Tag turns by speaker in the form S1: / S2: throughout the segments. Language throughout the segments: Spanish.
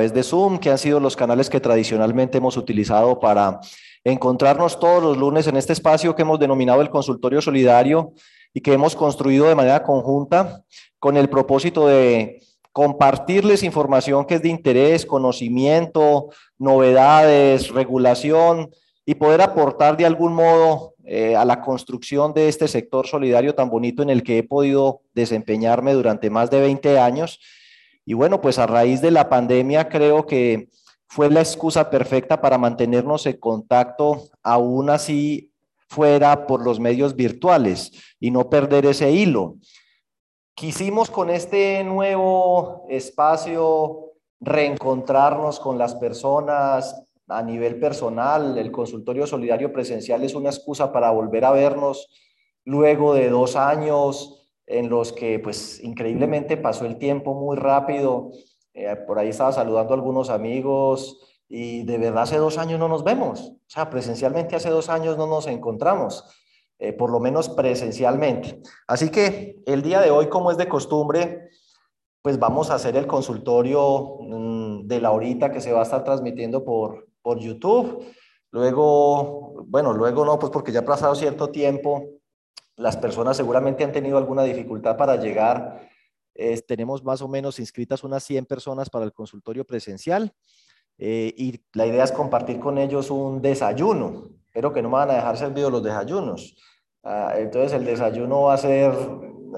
S1: través de Zoom, que han sido los canales que tradicionalmente hemos utilizado para encontrarnos todos los lunes en este espacio que hemos denominado el consultorio solidario y que hemos construido de manera conjunta con el propósito de compartirles información que es de interés, conocimiento, novedades, regulación y poder aportar de algún modo eh, a la construcción de este sector solidario tan bonito en el que he podido desempeñarme durante más de 20 años. Y bueno, pues a raíz de la pandemia creo que fue la excusa perfecta para mantenernos en contacto, aún así fuera por los medios virtuales y no perder ese hilo. Quisimos con este nuevo espacio reencontrarnos con las personas a nivel personal. El consultorio solidario presencial es una excusa para volver a vernos luego de dos años en los que pues increíblemente pasó el tiempo muy rápido. Eh, por ahí estaba saludando a algunos amigos y de verdad hace dos años no nos vemos. O sea, presencialmente hace dos años no nos encontramos. Eh, por lo menos presencialmente. Así que el día de hoy, como es de costumbre, pues vamos a hacer el consultorio mm, de la horita que se va a estar transmitiendo por, por YouTube. Luego, bueno, luego no, pues porque ya ha pasado cierto tiempo, las personas seguramente han tenido alguna dificultad para llegar. tenemos más o menos inscritas unas 100 personas para el consultorio presencial eh, y la idea es compartir con ellos un desayuno. Espero que no me van a dejar servidos los desayunos. Ah, entonces el desayuno va a ser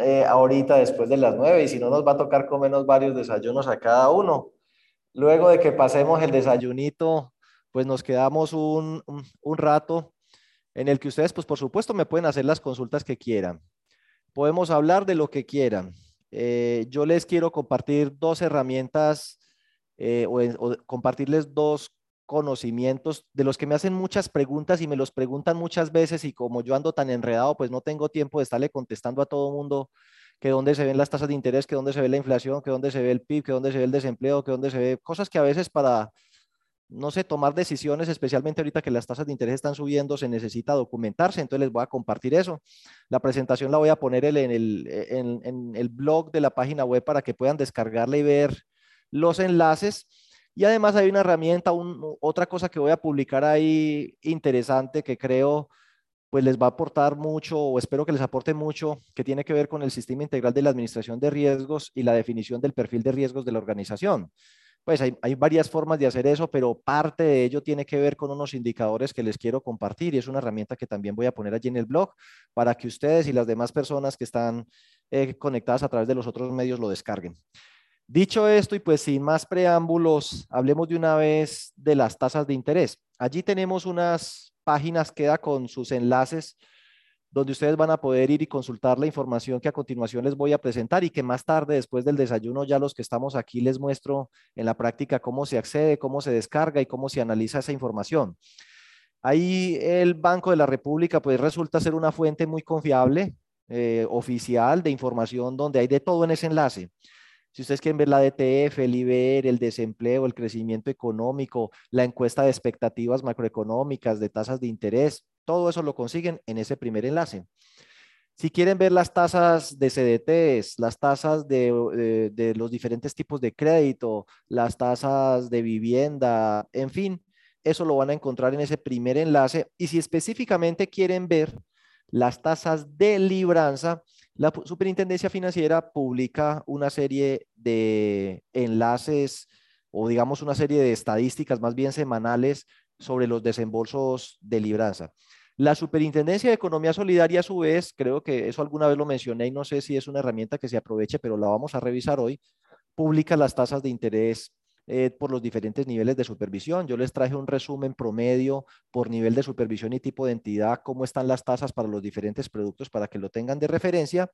S1: eh, ahorita después de las nueve y si no nos va a tocar comernos varios desayunos a cada uno. Luego de que pasemos el desayunito, pues nos quedamos un, rato en el que ustedes, pues por supuesto, me pueden hacer las consultas que quieran. Podemos hablar de lo que quieran. Eh, yo les quiero compartir dos herramientas eh, o, o, compartirles dos conocimientos de los que me hacen muchas preguntas y me los preguntan muchas veces y como yo ando tan enredado, pues no tengo tiempo de estarle contestando a todo mundo que dónde se ven las tasas de interés, que dónde se ve la inflación, que dónde se ve el PIB, que dónde se ve el desempleo, que dónde se ve cosas que a veces para, no sé, tomar decisiones, especialmente ahorita que las tasas de interés están subiendo, se necesita documentarse, entonces les voy a compartir eso. La presentación la voy a poner en el, en, el blog de la página web para que puedan descargarla y ver los enlaces. Y además hay una herramienta, otra cosa que voy a publicar ahí interesante que creo pues les va a aportar mucho o espero que les aporte mucho, que tiene que ver con el sistema integral de la administración de riesgos y la definición del perfil de riesgos de la organización. Pues hay, varias formas de hacer eso, pero parte de ello tiene que ver con unos indicadores que les quiero compartir y es una herramienta que también voy a poner allí en el blog para que ustedes y las demás personas que están eh, conectadas a través de los otros medios lo descarguen. Dicho esto, y pues sin más preámbulos, hablemos de una vez de las tasas de interés. Allí tenemos unas páginas queda con sus enlaces donde ustedes van a poder ir y consultar la información que a continuación les voy a presentar y que más tarde, después del desayuno, ya los que estamos aquí les muestro en la práctica cómo se accede, cómo se descarga y cómo se analiza esa información. Ahí el Banco de la República pues resulta ser una fuente muy confiable, eh, oficial de información donde hay de todo en ese enlace. Si ustedes quieren ver la DTF, el IBR, el desempleo, el crecimiento económico, la encuesta de expectativas macroeconómicas, de tasas de interés, todo eso lo consiguen en ese primer enlace. Si quieren ver las tasas de CDTs, las tasas de, los diferentes tipos de crédito, las tasas de vivienda, en fin, eso lo van a encontrar en ese primer enlace. Y si específicamente quieren ver las tasas de libranza, la Superintendencia Financiera publica una serie de enlaces o digamos una serie de estadísticas más bien semanales sobre los desembolsos de libranza. La Superintendencia de Economía Solidaria, a su vez, creo que eso alguna vez lo mencioné y no sé si es una herramienta que se aproveche, pero la vamos a revisar hoy, publica las tasas de interés eh, por los diferentes niveles de supervisión. Yo les traje un resumen promedio por nivel de supervisión y tipo de entidad, cómo están las tasas para los diferentes productos para que lo tengan de referencia.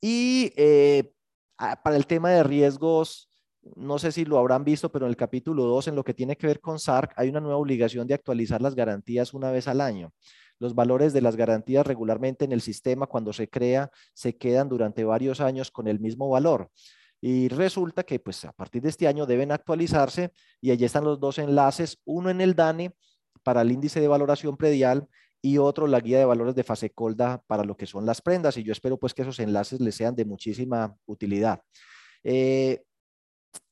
S1: Y eh, para el tema de riesgos, no sé si lo habrán visto, pero en el capítulo 2, en lo que tiene que ver con SARC, hay una nueva obligación de actualizar las garantías una vez al año. Los valores de las garantías regularmente en el sistema, cuando se crea, se quedan durante varios años con el mismo valor. Y resulta que pues a partir de este año deben actualizarse y allí están los dos enlaces, uno en el DANE para el índice de valoración predial y otro la guía de valores de fase colda para lo que son las prendas y yo espero pues que esos enlaces les sean de muchísima utilidad. Eh,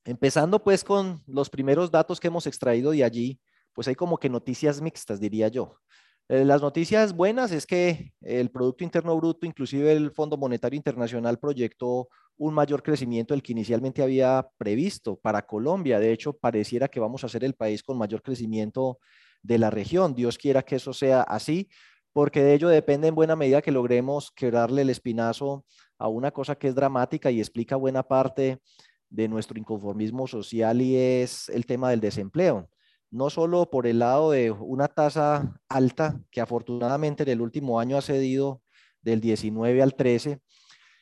S1: Empezando pues con los primeros datos que hemos extraído de allí, pues hay como que noticias mixtas, diría yo. Eh, las noticias buenas es que el Producto Interno Bruto, inclusive el Fondo Monetario Internacional proyectó un mayor crecimiento del que inicialmente había previsto para Colombia. De hecho, pareciera que vamos a ser el país con mayor crecimiento de la región. Dios quiera que eso sea así, porque de ello depende en buena medida que logremos quebrarle el espinazo a una cosa que es dramática y explica buena parte de nuestro inconformismo social y es el tema del desempleo. No solo por el lado de una tasa alta que afortunadamente en el último año ha cedido del 19 al 13,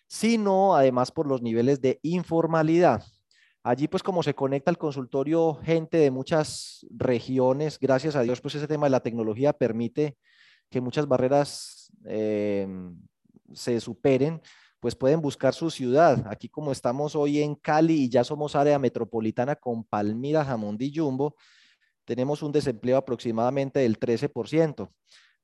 S1: sino además por los niveles de informalidad. Allí, pues como se conecta al consultorio gente de muchas regiones, gracias a Dios, pues ese tema de la tecnología permite que muchas barreras eh, se superen, pues pueden buscar su ciudad. Aquí como estamos hoy en Cali y ya somos área metropolitana con Palmira, Jamón y Jumbo, tenemos un desempleo aproximadamente del 13%.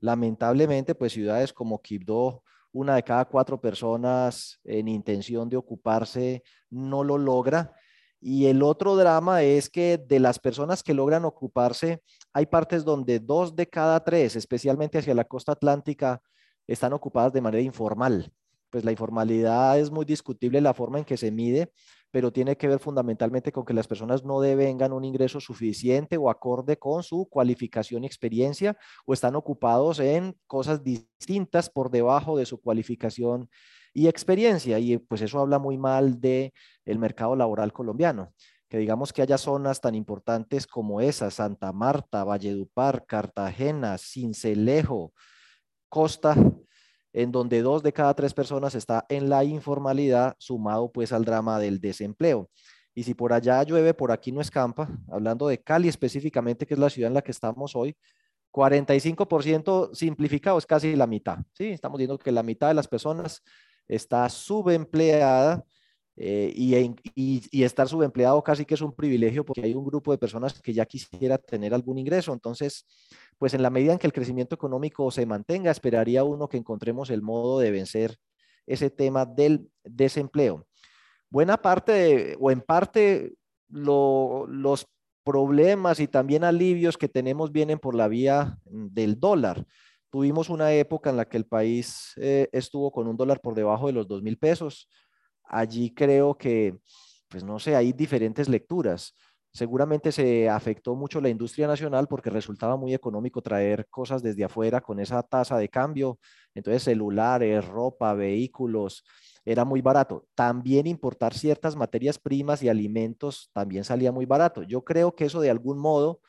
S1: Lamentablemente, pues ciudades como Quibdó, una de cada cuatro personas en intención de ocuparse no lo logra y el otro drama es que de las personas que logran ocuparse, hay partes donde dos de cada tres, especialmente hacia la costa atlántica, están ocupadas de manera informal. Pues la informalidad es muy discutible la forma en que se mide, pero tiene que ver fundamentalmente con que las personas no devengan un ingreso suficiente o acorde con su cualificación y experiencia o están ocupados en cosas distintas por debajo de su cualificación y experiencia. Y pues eso habla muy mal de el mercado laboral colombiano. Que digamos que haya zonas tan importantes como esa, Santa Marta, Valledupar, Cartagena, Cincelejo, Costa, en donde dos de cada tres personas está en la informalidad, sumado pues al drama del desempleo. Y si por allá llueve, por aquí no escampa, hablando de Cali específicamente, que es la ciudad en la que estamos hoy, 45% simplificado es casi la mitad. Sí, estamos viendo que la mitad de las personas está subempleada eh, y, estar subempleado casi que es un privilegio porque hay un grupo de personas que ya quisiera tener algún ingreso. Entonces, pues en la medida en que el crecimiento económico se mantenga, esperaría uno que encontremos el modo de vencer ese tema del desempleo. Buena parte o en parte los problemas y también alivios que tenemos vienen por la vía del dólar. Tuvimos una época en la que el país eh, estuvo con un dólar por debajo de los dos mil pesos. Allí creo que, pues no sé, hay diferentes lecturas. Seguramente se afectó mucho la industria nacional porque resultaba muy económico traer cosas desde afuera con esa tasa de cambio. Entonces, celulares, ropa, vehículos, era muy barato. También importar ciertas materias primas y alimentos también salía muy barato. Yo creo que eso de algún modo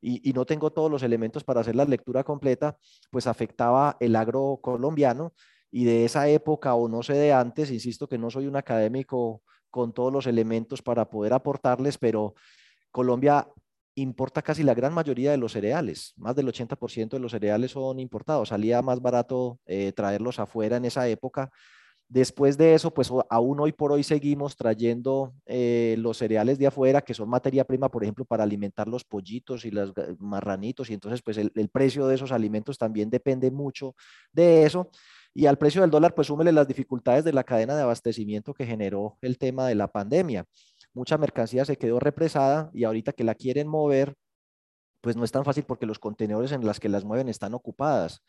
S1: y, no tengo todos los elementos para hacer la lectura completa, pues afectaba el agro colombiano y de esa época o no sé de antes, insisto que no soy un académico con todos los elementos para poder aportarles, pero Colombia importa casi la gran mayoría de los cereales, más del 80% de los cereales son importados, salía más barato eh, traerlos afuera en esa época Después de eso, pues aún hoy por hoy seguimos trayendo eh, los cereales de afuera, que son materia prima, por ejemplo, para alimentar los pollitos y los marranitos, y entonces pues el, precio de esos alimentos también depende mucho de eso. Y al precio del dólar, pues súmele las dificultades de la cadena de abastecimiento que generó el tema de la pandemia. Mucha mercancía se quedó represada y ahorita que la quieren mover, pues no es tan fácil porque los contenedores en las que las mueven están ocupadas.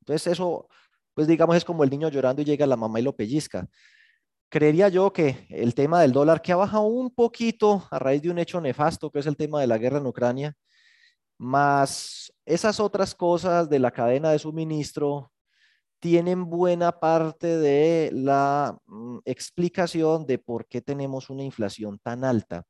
S1: Entonces eso pues digamos es como el niño llorando y llega la mamá y lo pellizca. Creería yo que el tema del dólar, que ha bajado un poquito a raíz de un hecho nefasto, que es el tema de la guerra en Ucrania, más esas otras cosas de la cadena de suministro, tienen buena parte de la mm, explicación de por qué tenemos una inflación tan alta.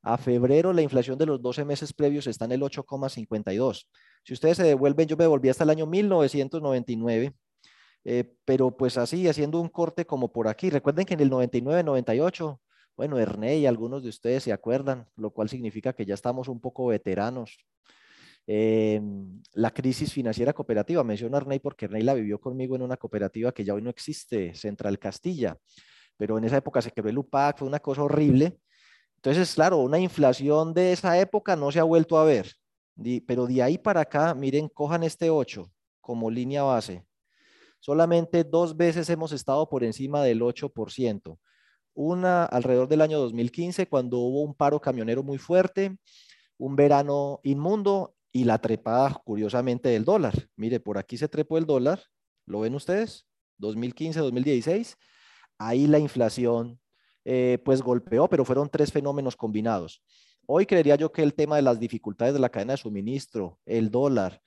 S1: A febrero la inflación de los 12 meses previos está en el 8,52. Si ustedes se devuelven, yo me volví hasta el año 1999 eh, pero pues así, haciendo un corte como por aquí. Recuerden que en el 99, 98, bueno, Ernei, algunos de ustedes se acuerdan, lo cual significa que ya estamos un poco veteranos. Em, la crisis financiera cooperativa, menciono a Ernei porque Ernei la vivió conmigo en una cooperativa que ya hoy no existe, Central Castilla, pero en esa época se quebró el UPAC, fue una cosa horrible. Entonces, claro, una inflación de esa época no se ha vuelto a ver, pero de ahí para acá, miren, cojan este 8 como línea base Solamente dos veces hemos estado por encima del 8%. Una alrededor del año 2015, cuando hubo un paro camionero muy fuerte, un verano inmundo y la trepada, curiosamente, del dólar. Mire, por aquí se trepó el dólar, ¿lo ven ustedes? 2015, 2016. Ahí la inflación, eh, pues golpeó, pero fueron tres fenómenos combinados. Hoy creería yo que el tema de las dificultades de la cadena de suministro, el dólar,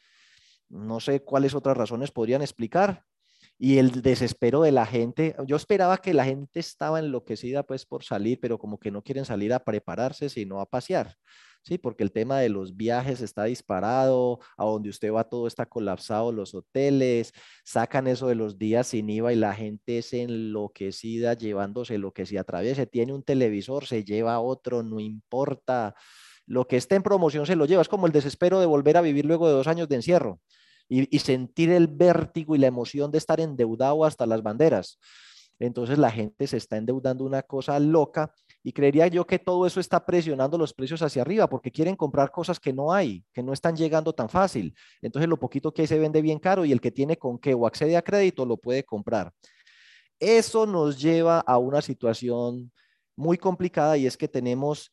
S1: no sé cuáles otras razones podrían explicar, y el desespero de la gente. Yo esperaba que la gente estaba enloquecida pues por salir, pero como que no quieren salir a prepararse, sino a pasear. Sí, porque el tema de los viajes está disparado, a donde usted va todo está colapsado, los hoteles, sacan eso de los días sin IVA y la gente es enloquecida llevándose lo que se atraviese. Tiene un televisor, se lleva otro, no importa. Lo que esté en promoción se lo lleva. Es como el desespero de volver a vivir luego de dos años de encierro y, sentir el vértigo y la emoción de estar endeudado hasta las banderas. Entonces la gente se está endeudando una cosa loca y creería yo que todo eso está presionando los precios hacia arriba porque quieren comprar cosas que no hay, que no están llegando tan fácil. Entonces lo poquito que hay se vende bien caro y el que tiene con qué o accede a crédito lo puede comprar. Eso nos lleva a una situación muy complicada y es que tenemos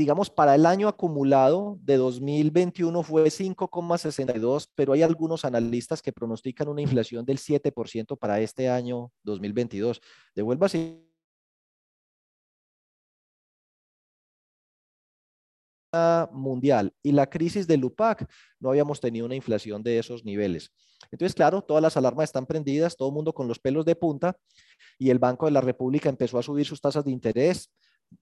S1: digamos, para el año acumulado de 2021 fue 5,62, pero hay algunos analistas que pronostican una inflación del 7% para este año 2022. Devuelva mundial y la crisis del UPAC, no habíamos tenido una inflación de esos niveles. Entonces, claro, todas las alarmas están prendidas, todo el mundo con los pelos de punta y el Banco de la República empezó a subir sus tasas de interés,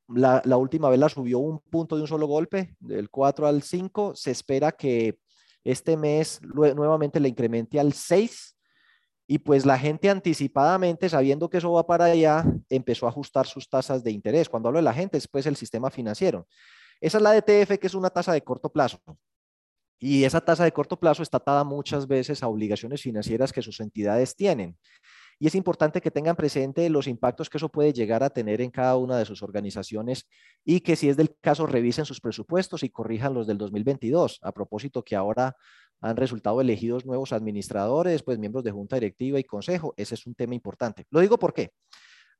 S1: la, última vez la subió un punto de un solo golpe, del 4 al 5. Se espera que este mes nuevamente le incremente al 6. Y pues la gente anticipadamente, sabiendo que eso va para allá, empezó a ajustar sus tasas de interés. Cuando hablo de la gente, es pues el sistema financiero. Esa es la DTF, que es una tasa de corto plazo. Y esa tasa de corto plazo está atada muchas veces a obligaciones financieras que sus entidades tienen y es importante que tengan presente los impactos que eso puede llegar a tener en cada una de sus organizaciones y que si es del caso revisen sus presupuestos y corrijan los del 2022. A propósito que ahora han resultado elegidos nuevos administradores, pues miembros de junta directiva y consejo. Ese es un tema importante. Lo digo porque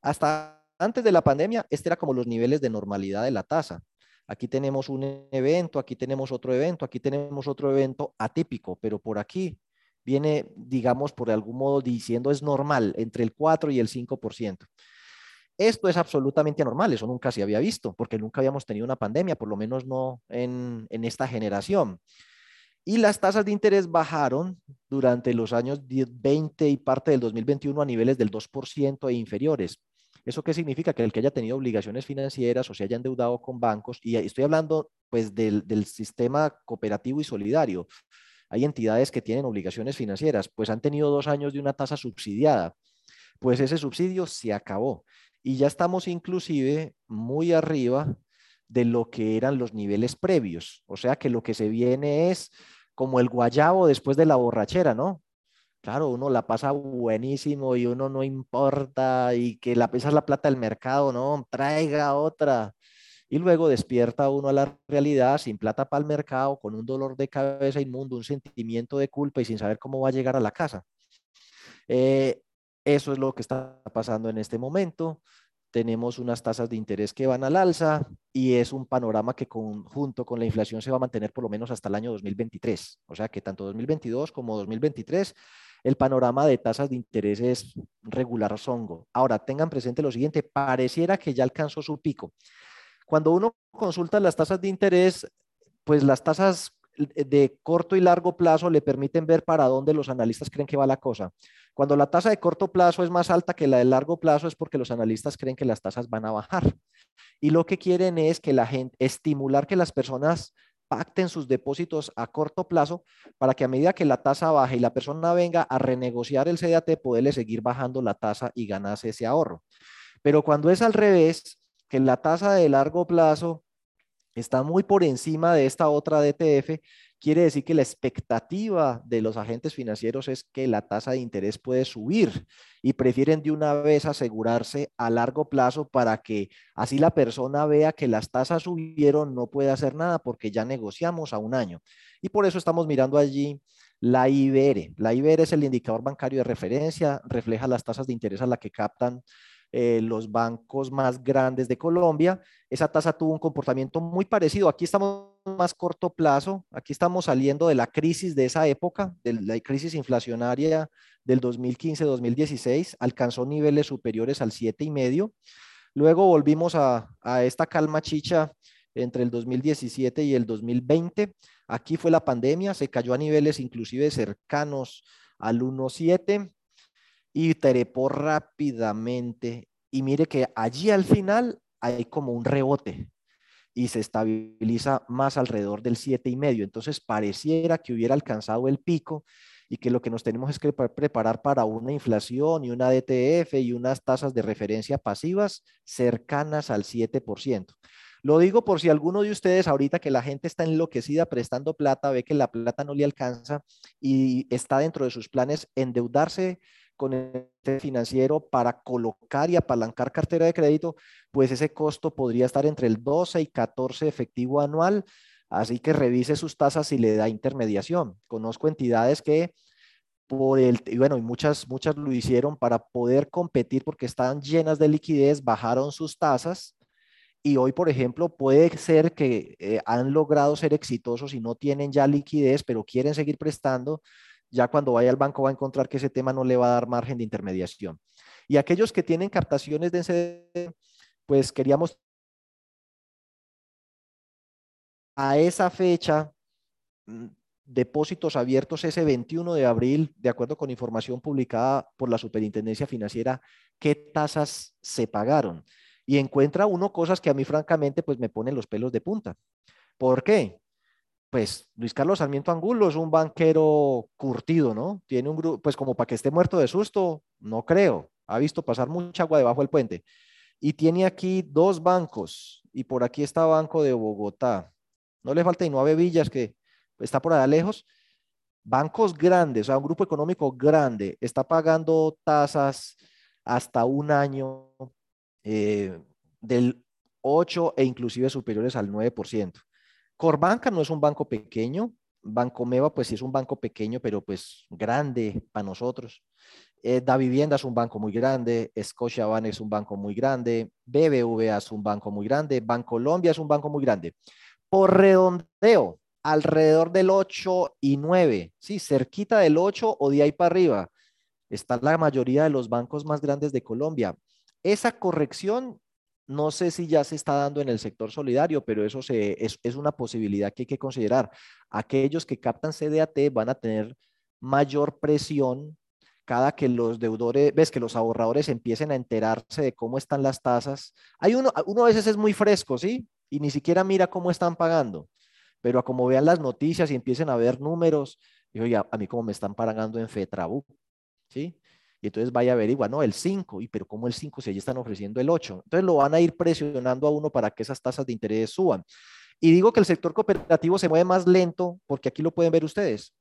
S1: hasta antes de la pandemia, este era como los niveles de normalidad de la tasa. Aquí tenemos un evento, aquí tenemos otro evento, aquí tenemos otro evento atípico, pero por aquí viene, digamos, por algún modo diciendo es normal, entre el 4 y el 5%. Esto es absolutamente anormal, eso nunca se había visto, porque nunca habíamos tenido una pandemia, por lo menos no en, en esta generación. Y las tasas de interés bajaron durante los años 20 y parte del 2021 a niveles del 2% e inferiores. ¿Eso qué significa? Que el que haya tenido obligaciones financieras o se haya endeudado con bancos, y estoy hablando pues del, del sistema cooperativo y solidario, hay entidades que tienen obligaciones financieras, pues han tenido dos años de una tasa subsidiada, pues ese subsidio se acabó y ya estamos inclusive muy arriba de lo que eran los niveles previos. O sea que lo que se viene es como el guayabo después de la borrachera, ¿no? Claro, uno la pasa buenísimo y uno no importa y que la pesa la plata del mercado, ¿no? Traiga otra y luego despierta uno a la realidad sin plata para el mercado, con un dolor de cabeza inmundo, un sentimiento de culpa y sin saber cómo va a llegar a la casa. Eh, eso es lo que está pasando en este momento. Tenemos unas tasas de interés que van al alza y es un panorama que junto con la inflación se va a mantener por lo menos hasta el año 2023. O sea que tanto 2022 como 2023 el panorama de tasas de interés es regular zongo. Ahora, tengan presente lo siguiente, pareciera que ya alcanzó su pico. Cuando uno consulta las tasas de interés, pues las tasas de corto y largo plazo le permiten ver para dónde los analistas creen que va la cosa. Cuando la tasa de corto plazo es más alta que la de largo plazo es porque los analistas creen que las tasas van a bajar. Y lo que quieren es que la gente, estimular que las personas pacten sus depósitos a corto plazo para que a medida que la tasa baje y la persona venga a renegociar el CDAT, poderle seguir bajando la tasa y ganarse ese ahorro. Pero cuando es al revés, que la tasa de largo plazo está muy por encima de esta otra DTF, quiere decir que la expectativa de los agentes financieros es que la tasa de interés puede subir y prefieren de una vez asegurarse a largo plazo para que así la persona vea que las tasas subieron, no puede hacer nada porque ya negociamos a un año. Y por eso estamos mirando allí la IBR. La IBR es el indicador bancario de referencia, refleja las tasas de interés a la que captan eh, los bancos más grandes de Colombia. Esa tasa tuvo un comportamiento muy parecido. Aquí estamos más corto plazo, aquí estamos saliendo de la crisis de esa época, de la crisis inflacionaria del 2015-2016, alcanzó niveles superiores al 7,5. Luego volvimos a, a esta calma chicha entre el 2017 y el 2020. Aquí fue la pandemia, se cayó a niveles inclusive cercanos al 1,7 y trepó rápidamente. Y mire que allí al final hay como un rebote y se estabiliza más alrededor del 7,5. Entonces pareciera que hubiera alcanzado el pico y que lo que nos tenemos es que preparar para una inflación y una DTF y unas tasas de referencia pasivas cercanas al 7%. Lo digo por si alguno de ustedes ahorita que la gente está enloquecida prestando plata, ve que la plata no le alcanza y está dentro de sus planes endeudarse con el financiero para colocar y apalancar cartera de crédito, pues ese costo podría estar entre el 12 y 14 efectivo anual. Así que revise sus tasas si le da intermediación. Conozco entidades que por el, y bueno, y muchas, muchas lo hicieron para poder competir porque estaban llenas de liquidez, bajaron sus tasas y hoy, por ejemplo, puede ser que eh, han logrado ser exitosos y no tienen ya liquidez, pero quieren seguir prestando. Ya cuando vaya al banco va a encontrar que ese tema no le va a dar margen de intermediación. Y aquellos que tienen captaciones de ese, pues queríamos a esa fecha, mm, depósitos abiertos ese 21 de abril, de acuerdo con información publicada por la Superintendencia Financiera, qué tasas se pagaron y encuentra uno cosas que a mí francamente pues me ponen los pelos de punta. ¿Por qué? Pues Luis Carlos Sarmiento Angulo es un banquero curtido, ¿no? Tiene un grupo, pues como para que esté muerto de susto, no creo. Ha visto pasar mucha agua debajo del puente. Y tiene aquí dos bancos, y por aquí está Banco de Bogotá. No le falta Innoave Villas, que está por allá lejos. Bancos grandes, o sea, un grupo económico grande, está pagando tasas hasta un año eh, del 8 e inclusive superiores al 9%. Corbanca no es un banco pequeño, Banco Meva pues sí es un banco pequeño, pero pues grande para nosotros. Eh, da Vivienda es un banco muy grande, Scotiabank es un banco muy grande, BBVA es un banco muy grande, Bancolombia es un banco muy grande. Por redondeo, alrededor del 8 y 9, sí, cerquita del 8 o de ahí para arriba, está la mayoría de los bancos más grandes de Colombia. Esa corrección, no sé si ya se está dando en el sector solidario, pero eso es, una posibilidad que hay que considerar. Aquellos que captan CDAT van a tener mayor presión cada que los deudores, ves que los ahorradores empiecen a enterarse de cómo están las tasas. Hay uno, uno a veces es muy fresco, ¿sí? Y ni siquiera mira cómo están pagando. Pero a como vean las noticias y empiecen a ver números, digo, ya, a mí cómo me están pagando en FETRABU, ¿sí? Y entonces vaya a averiguar, no, el 5, y pero ¿cómo el 5 si allí están ofreciendo el 8? Entonces lo van a ir presionando a uno para que esas tasas de interés suban. Y digo que el sector cooperativo se mueve más lento porque aquí lo pueden ver ustedes.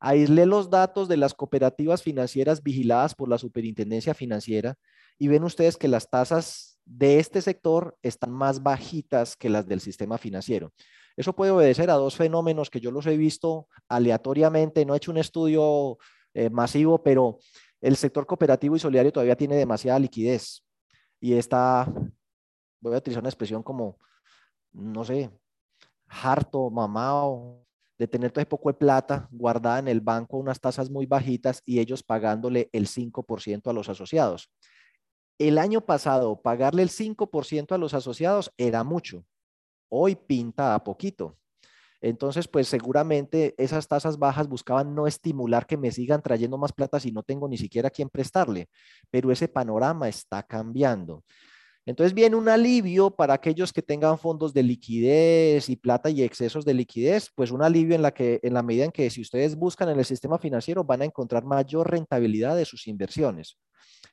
S1: Aislé los datos de las cooperativas financieras vigiladas por la Superintendencia Financiera y ven ustedes que las tasas de este sector están más bajitas que las del sistema financiero. Eso puede obedecer a dos fenómenos que yo los he visto aleatoriamente, no he hecho un estudio eh, masivo, pero el sector cooperativo y solidario todavía tiene demasiada liquidez y está, voy a utilizar una expresión como, no sé, harto, mamado, de tener todo ese poco de plata guardada en el banco, unas tasas muy bajitas y ellos pagándole el 5% a los asociados. El año pasado, pagarle el 5% a los asociados era mucho. Hoy pinta a poquito. Entonces, pues seguramente esas tasas bajas buscaban no estimular que me sigan trayendo más plata si no tengo ni siquiera a quién prestarle, pero ese panorama está cambiando. Entonces viene un alivio para aquellos que tengan fondos de liquidez y plata y excesos de liquidez, pues un alivio en la que en la medida en que si ustedes buscan en el sistema financiero van a encontrar mayor rentabilidad de sus inversiones.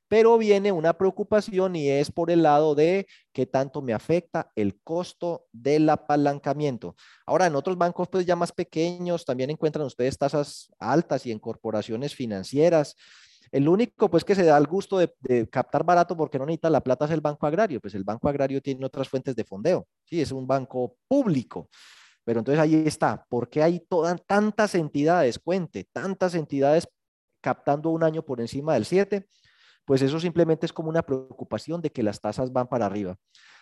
S1: Pero viene una preocupación y es por el lado de qué tanto me afecta el costo del apalancamiento. Ahora, en otros bancos, pues ya más pequeños, también encuentran ustedes tasas altas y en corporaciones financieras. El único, pues, que se da el gusto de, captar barato porque no necesita la plata es el Banco Agrario. Pues el Banco Agrario tiene otras fuentes de fondeo. Sí, es un banco público. Pero entonces ahí está. ¿Por qué hay todas, tantas entidades? Cuente, tantas entidades captando un año por encima del 7 pues eso simplemente es como una preocupación de que las tasas van para arriba.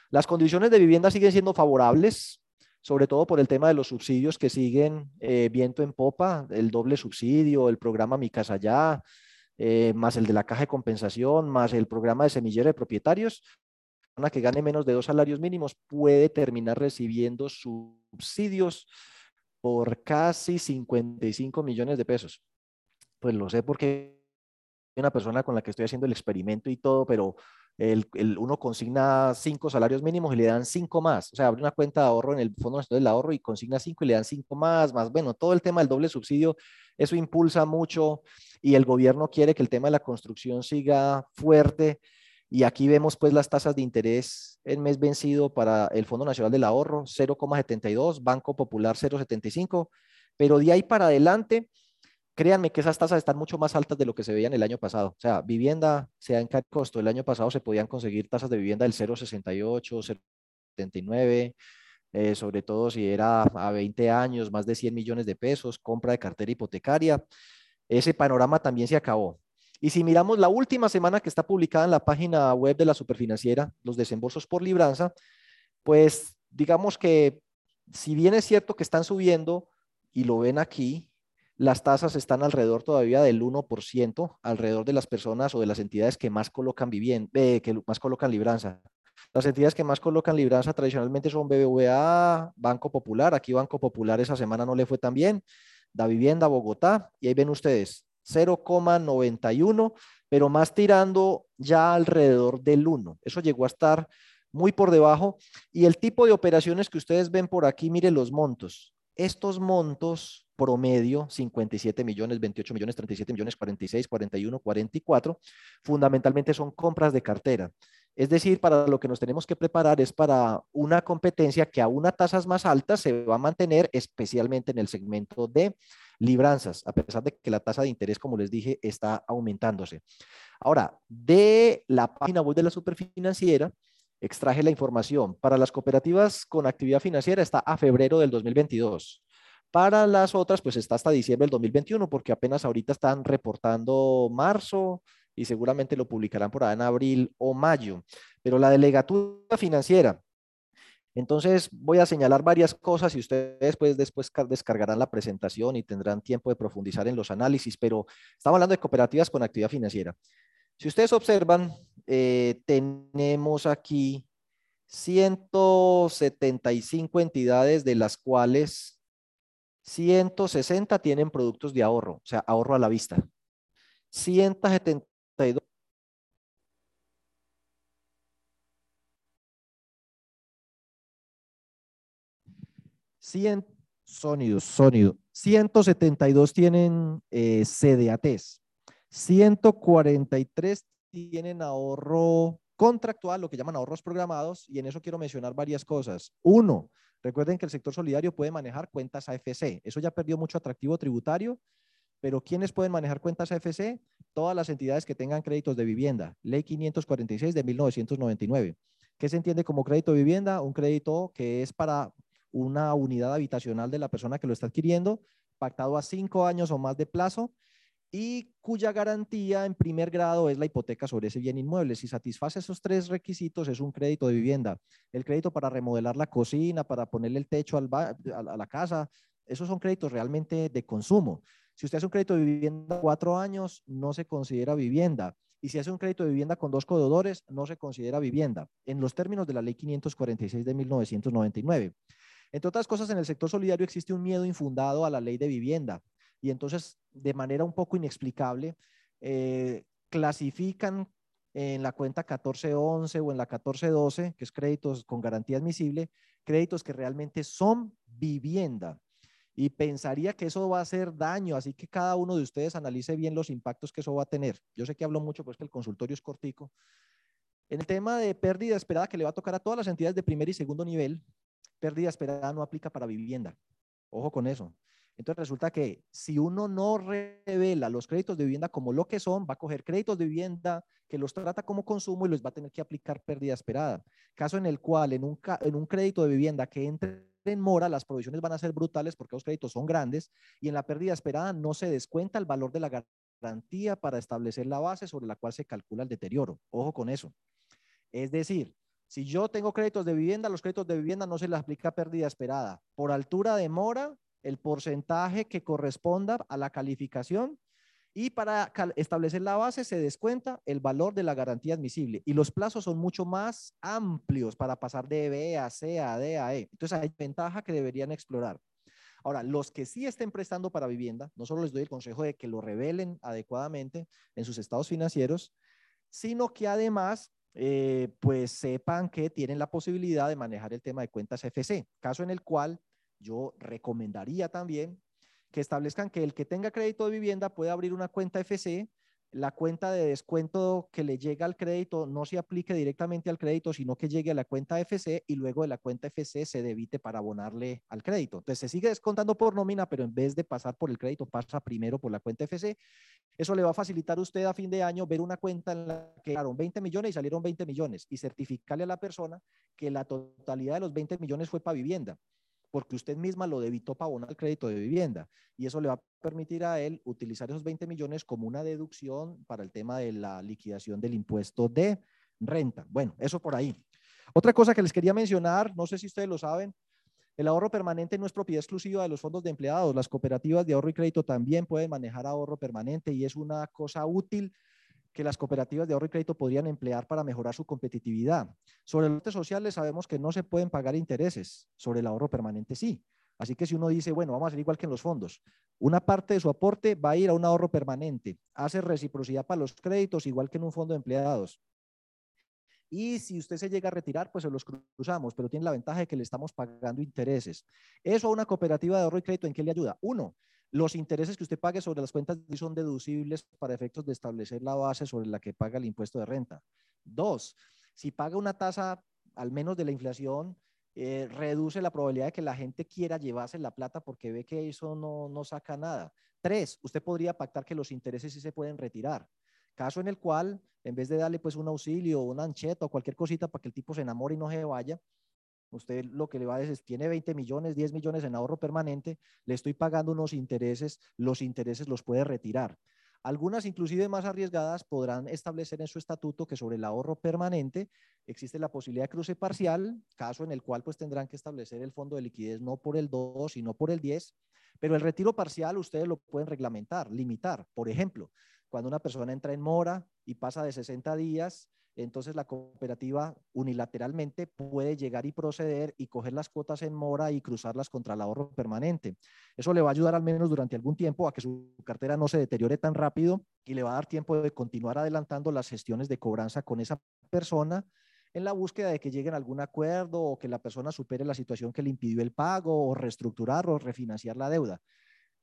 S1: Las condiciones de vivienda siguen siendo favorables, sobre todo por el tema de los subsidios que siguen eh, viento en popa, el doble subsidio, el programa Mi Casa Ya, eh, más el de la caja de compensación, más el programa de semillero de propietarios, una que gane menos de dos salarios mínimos puede terminar recibiendo subsidios por casi 55 millones de pesos. Pues lo sé porque una persona con la que estoy haciendo el experimento y todo, pero el, uno consigna cinco salarios mínimos y le dan cinco más. O sea, abre una cuenta de ahorro en el Fondo Nacional del Ahorro y consigna cinco y le dan cinco más, más. Bueno, todo el tema del doble subsidio, eso impulsa mucho y el gobierno quiere que el tema de la construcción siga fuerte. Y aquí vemos pues las tasas de interés en mes vencido para el Fondo Nacional del Ahorro, 0,72, Banco Popular 0,75, pero de ahí para adelante créanme que esas tasas están mucho más altas de lo que se veían el año pasado. O sea, vivienda, sea en cada costo, el año pasado se podían conseguir tasas de vivienda del 0,68, 0,79, eh, sobre todo si era a 20 años, más de 100 millones de pesos, compra de cartera hipotecaria. Ese panorama también se acabó. Y si miramos la última semana que está publicada en la página web de la superfinanciera, los desembolsos por libranza, pues digamos que si bien es cierto que están subiendo, y lo ven aquí, las tasas están alrededor todavía del 1%, alrededor de las personas o de las entidades que más colocan vivienda, eh, que más colocan libranza. Las entidades que más colocan libranza tradicionalmente son BBVA, Banco Popular. Aquí Banco Popular esa semana no le fue tan bien. Da Vivienda, Bogotá. Y ahí ven ustedes, 0,91, pero más tirando ya alrededor del 1. Eso llegó a estar muy por debajo. Y el tipo de operaciones que ustedes ven por aquí, mire los montos. Estos montos promedio, 57 millones, 28 millones, 37 millones, 46, 41, 44, fundamentalmente son compras de cartera. Es decir, para lo que nos tenemos que preparar es para una competencia que a unas tasas más altas se va a mantener, especialmente en el segmento de libranzas, a pesar de que la tasa de interés, como les dije, está aumentándose. Ahora, de la página web de la superfinanciera, extraje la información. Para las cooperativas con actividad financiera está a febrero del 2022. Para las otras, pues está hasta diciembre del 2021, porque apenas ahorita están reportando marzo y seguramente lo publicarán por ahí en abril o mayo. Pero la delegatura financiera, entonces voy a señalar varias cosas y ustedes pues después descargarán la presentación y tendrán tiempo de profundizar en los análisis, pero estamos hablando de cooperativas con actividad financiera. Si ustedes observan, eh, tenemos aquí 175 entidades de las cuales 160 tienen productos de ahorro, o sea, ahorro a la vista. 172 100 sonidos, sonido. 172 tienen eh, CDATs. 143 tienen ahorro contractual, lo que llaman ahorros programados, y en eso quiero mencionar varias cosas. Uno, recuerden que el sector solidario puede manejar cuentas AFC. Eso ya perdió mucho atractivo tributario, pero ¿quiénes pueden manejar cuentas AFC? Todas las entidades que tengan créditos de vivienda. Ley 546 de 1999. ¿Qué se entiende como crédito de vivienda? Un crédito que es para una unidad habitacional de la persona que lo está adquiriendo, pactado a cinco años o más de plazo y cuya garantía en primer grado es la hipoteca sobre ese bien inmueble. Si satisface esos tres requisitos, es un crédito de vivienda. El crédito para remodelar la cocina, para ponerle el techo al a la casa, esos son créditos realmente de consumo. Si usted hace un crédito de vivienda cuatro años, no se considera vivienda. Y si hace un crédito de vivienda con dos codedores, no se considera vivienda, en los términos de la ley 546 de 1999. Entre otras cosas, en el sector solidario existe un miedo infundado a la ley de vivienda y entonces de manera un poco inexplicable eh, clasifican en la cuenta 1411 o en la 1412, que es créditos con garantía admisible, créditos que realmente son vivienda. Y pensaría que eso va a hacer daño, así que cada uno de ustedes analice bien los impactos que eso va a tener. Yo sé que hablo mucho, pues que el consultorio es cortico. En el tema de pérdida esperada que le va a tocar a todas las entidades de primer y segundo nivel, pérdida esperada no aplica para vivienda. Ojo con eso. Entonces resulta que si uno no revela los créditos de vivienda como lo que son, va a coger créditos de vivienda que los trata como consumo y los va a tener que aplicar pérdida esperada. Caso en el cual en un, en un crédito de vivienda que entre en mora, las provisiones van a ser brutales porque los créditos son grandes y en la pérdida esperada no se descuenta el valor de la garantía para establecer la base sobre la cual se calcula el deterioro. Ojo con eso. Es decir, si yo tengo créditos de vivienda, los créditos de vivienda no se les aplica pérdida esperada. Por altura de mora, el porcentaje que corresponda a la calificación y para establecer la base se descuenta el valor de la garantía admisible y los plazos son mucho más amplios para pasar de B a C a D a E. Entonces hay ventaja que deberían explorar. Ahora, los que sí estén prestando para vivienda, no solo les doy el consejo de que lo revelen adecuadamente en sus estados financieros, sino que además eh, pues sepan que tienen la posibilidad de manejar el tema de cuentas FC, caso en el cual yo recomendaría también que establezcan que el que tenga crédito de vivienda puede abrir una cuenta FC, la cuenta de descuento que le llega al crédito no se aplique directamente al crédito, sino que llegue a la cuenta FC y luego de la cuenta FC se debite para abonarle al crédito. Entonces se sigue descontando por nómina, pero en vez de pasar por el crédito, pasa primero por la cuenta FC. Eso le va a facilitar a usted a fin de año ver una cuenta en la que llegaron 20 millones y salieron 20 millones y certificarle a la persona que la totalidad de los 20 millones fue para vivienda porque usted misma lo debitó para abonar el crédito de vivienda y eso le va a permitir a él utilizar esos 20 millones como una deducción para el tema de la liquidación del impuesto de renta. Bueno, eso por ahí. Otra cosa que les quería mencionar, no sé si ustedes lo saben, el ahorro permanente no es propiedad exclusiva de los fondos de empleados. Las cooperativas de ahorro y crédito también pueden manejar ahorro permanente y es una cosa útil que las cooperativas de ahorro y crédito podrían emplear para mejorar su competitividad. Sobre el social sociales sabemos que no se pueden pagar intereses, sobre el ahorro permanente sí. Así que si uno dice, bueno, vamos a hacer igual que en los fondos, una parte de su aporte va a ir a un ahorro permanente, hace reciprocidad para los créditos, igual que en un fondo de empleados. Y si usted se llega a retirar, pues se los cruzamos, pero tiene la ventaja de que le estamos pagando intereses. Eso a una cooperativa de ahorro y crédito, ¿en qué le ayuda? Uno, los intereses que usted pague sobre las cuentas son deducibles para efectos de establecer la base sobre la que paga el impuesto de renta. Dos, si paga una tasa al menos de la inflación, eh, reduce la probabilidad de que la gente quiera llevarse la plata porque ve que eso no, no saca nada. Tres, usted podría pactar que los intereses sí se pueden retirar. Caso en el cual, en vez de darle pues un auxilio, una ancheta o cualquier cosita para que el tipo se enamore y no se vaya, Usted lo que le va a decir es, tiene 20 millones, 10 millones en ahorro permanente, le estoy pagando unos intereses, los intereses los puede retirar. Algunas, inclusive más arriesgadas, podrán establecer en su estatuto que sobre el ahorro permanente existe la posibilidad de cruce parcial, caso en el cual pues tendrán que establecer el fondo de liquidez no por el 2, sino por el 10, pero el retiro parcial ustedes lo pueden reglamentar, limitar. Por ejemplo, cuando una persona entra en mora y pasa de 60 días, entonces la cooperativa unilateralmente puede llegar y proceder y coger las cuotas en mora y cruzarlas contra el ahorro permanente. Eso le va a ayudar al menos durante algún tiempo a que su cartera no se deteriore tan rápido y le va a dar tiempo de continuar adelantando las gestiones de cobranza con esa persona en la búsqueda de que lleguen a algún acuerdo o que la persona supere la situación que le impidió el pago o reestructurar o refinanciar la deuda.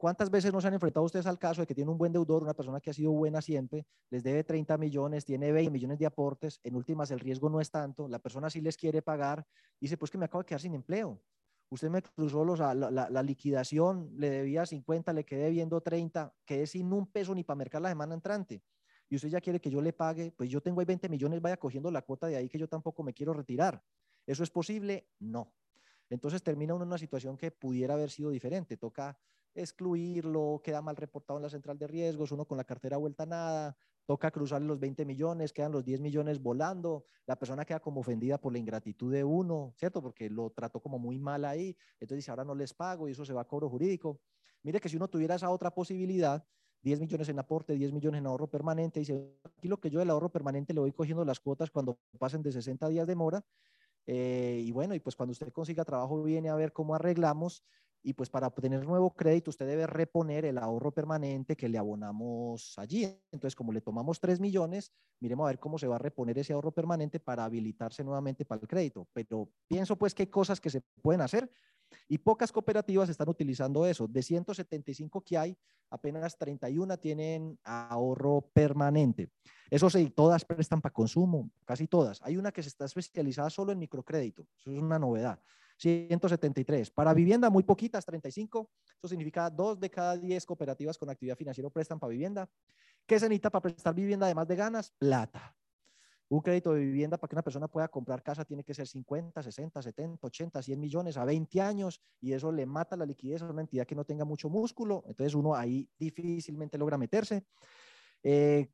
S1: ¿Cuántas veces nos han enfrentado ustedes al caso de que tiene un buen deudor, una persona que ha sido buena siempre, les debe 30 millones, tiene 20 millones de aportes, en últimas el riesgo no es tanto, la persona sí les quiere pagar, dice, pues que me acabo de quedar sin empleo. Usted me cruzó los, la, la, liquidación, le debía 50, le quedé viendo 30, quedé sin un peso ni para mercar la semana entrante. Y usted ya quiere que yo le pague, pues yo tengo ahí 20 millones, vaya cogiendo la cuota de ahí que yo tampoco me quiero retirar. ¿Eso es posible? No. Entonces termina uno en una situación que pudiera haber sido diferente. Toca excluirlo, queda mal reportado en la central de riesgos, uno con la cartera vuelta nada, toca cruzar los 20 millones, quedan los 10 millones volando, la persona queda como ofendida por la ingratitud de uno, ¿cierto? Porque lo trató como muy mal ahí, entonces dice, ahora no les pago y eso se va a cobro jurídico. Mire que si uno tuviera esa otra posibilidad, 10 millones en aporte, 10 millones en ahorro permanente, dice, aquí lo que yo del ahorro permanente le voy cogiendo las cuotas cuando pasen de 60 días de mora, eh, y bueno, y pues cuando usted consiga trabajo viene a ver cómo arreglamos y pues para obtener nuevo crédito usted debe reponer el ahorro permanente que le abonamos allí. Entonces, como le tomamos 3 millones, miremos a ver cómo se va a reponer ese ahorro permanente para habilitarse nuevamente para el crédito. Pero pienso pues que hay cosas que se pueden hacer y pocas cooperativas están utilizando eso. De 175 que hay, apenas 31 tienen ahorro permanente. Eso sí, todas prestan para consumo, casi todas. Hay una que se está especializada solo en microcrédito. Eso es una novedad. 173. Para vivienda, muy poquitas, 35. Eso significa dos de cada 10 cooperativas con actividad financiera prestan para vivienda. ¿Qué se necesita para prestar vivienda además de ganas? Plata. Un crédito de vivienda para que una persona pueda comprar casa tiene que ser 50, 60, 70, 80, 100 millones a 20 años y eso le mata la liquidez a una entidad que no tenga mucho músculo. Entonces uno ahí difícilmente logra meterse.
S2: Eh,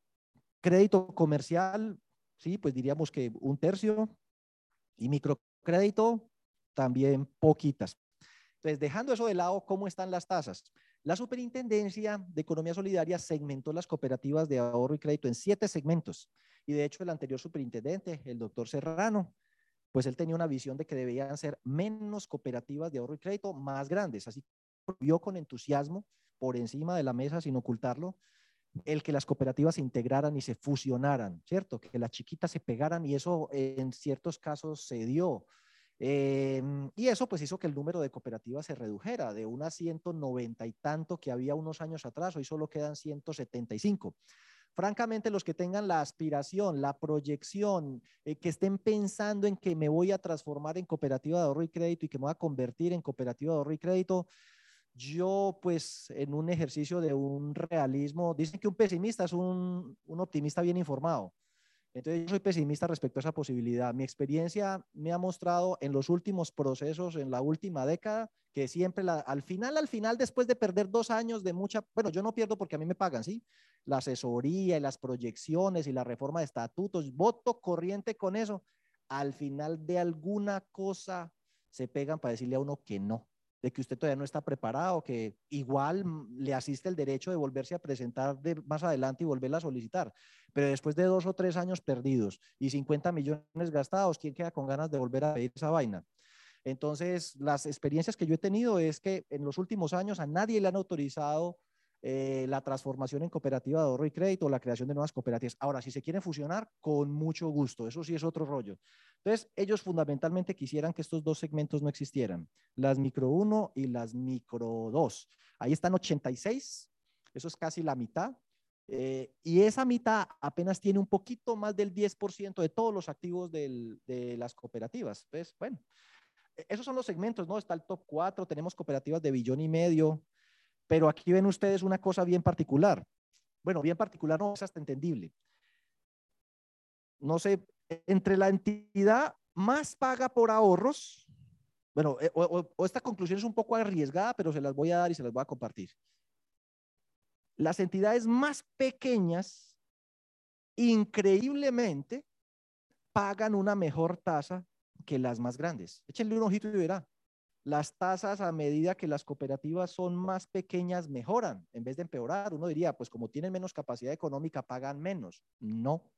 S2: crédito comercial, sí, pues diríamos que un tercio. Y microcrédito, también poquitas. Entonces, dejando eso de lado, ¿cómo están las tasas? La Superintendencia de Economía Solidaria segmentó las cooperativas de ahorro y crédito en siete segmentos. Y de hecho, el anterior superintendente, el doctor Serrano, pues él tenía una visión de que debían ser menos cooperativas de ahorro y crédito más grandes. Así vio con entusiasmo por encima de la mesa, sin ocultarlo, el que las cooperativas se integraran y se fusionaran, ¿cierto? Que las chiquitas se pegaran y eso en ciertos casos se dio. Em, y eso pues hizo que el número de cooperativas se redujera de unas 190 y tanto que había unos años atrás, hoy solo quedan 175. Francamente, los que tengan la aspiración, la proyección, eh, que estén pensando en que me voy a transformar en cooperativa de ahorro y crédito y que me voy a convertir en cooperativa de ahorro y crédito, yo pues en un ejercicio de un realismo, dicen que un pesimista es un, un optimista bien informado. Entonces, yo soy pesimista respecto a esa posibilidad. Mi experiencia me ha mostrado en los últimos procesos, en la última década, que siempre al final, al final, después de perder dos años de mucha, bueno, yo no pierdo porque a mí me pagan, ¿sí? La asesoría y las proyecciones y la reforma de estatutos, voto corriente con eso. Al final de alguna cosa se pegan para decirle a uno que no de que usted todavía no está preparado, que igual le asiste el derecho de volverse a presentar de más adelante y volverla a solicitar. Pero después de dos o tres años perdidos y 50 millones gastados, ¿quién queda con ganas de volver a pedir esa vaina? Entonces, las experiencias que yo he tenido es que en los últimos años a nadie le han autorizado eh, la transformación en cooperativa de ahorro y crédito, la creación de nuevas cooperativas. Ahora, si se quieren fusionar, con mucho gusto, eso sí es otro rollo. Entonces, ellos fundamentalmente quisieran que estos dos segmentos no existieran, las micro 1 y las micro 2. Ahí están 86, eso es casi la mitad. Eh, y esa mitad apenas tiene un poquito más del 10% de todos los activos de las cooperativas. Entonces, bueno, e-, esos son los segmentos, ¿no? Está el top 4, tenemos cooperativas de billón y medio, pero aquí ven ustedes una cosa bien particular. Bueno, bien particular no es hasta entendible. No sé, entre la entidad más paga por ahorros, bueno, eh, o, esta conclusión es un poco arriesgada, pero se las voy a dar y se las voy a compartir. Las entidades más pequeñas, increíblemente, pagan una mejor tasa que las más grandes. Échenle un ojito y verá las tasas a medida que las cooperativas son más pequeñas mejoran en vez de empeorar. Uno diría, pues como tienen menos capacidad económica, pagan menos. No,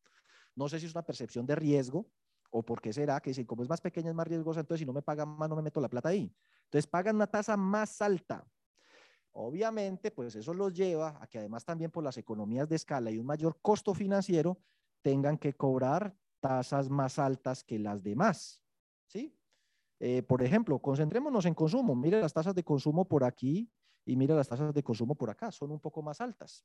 S2: no sé si es una percepción de riesgo o por qué será que si como es más pequeña es más riesgosa, entonces si no me pagan más no me meto la plata ahí. Entonces pagan una tasa más alta. Obviamente, pues eso los lleva a que además también por las economías de escala y un mayor costo financiero tengan que cobrar tasas más altas que las demás. ¿Sí? Eh, por ejemplo, concentrémonos en consumo. Mire las tasas de consumo por aquí y mire las tasas de consumo por acá, son un poco más altas.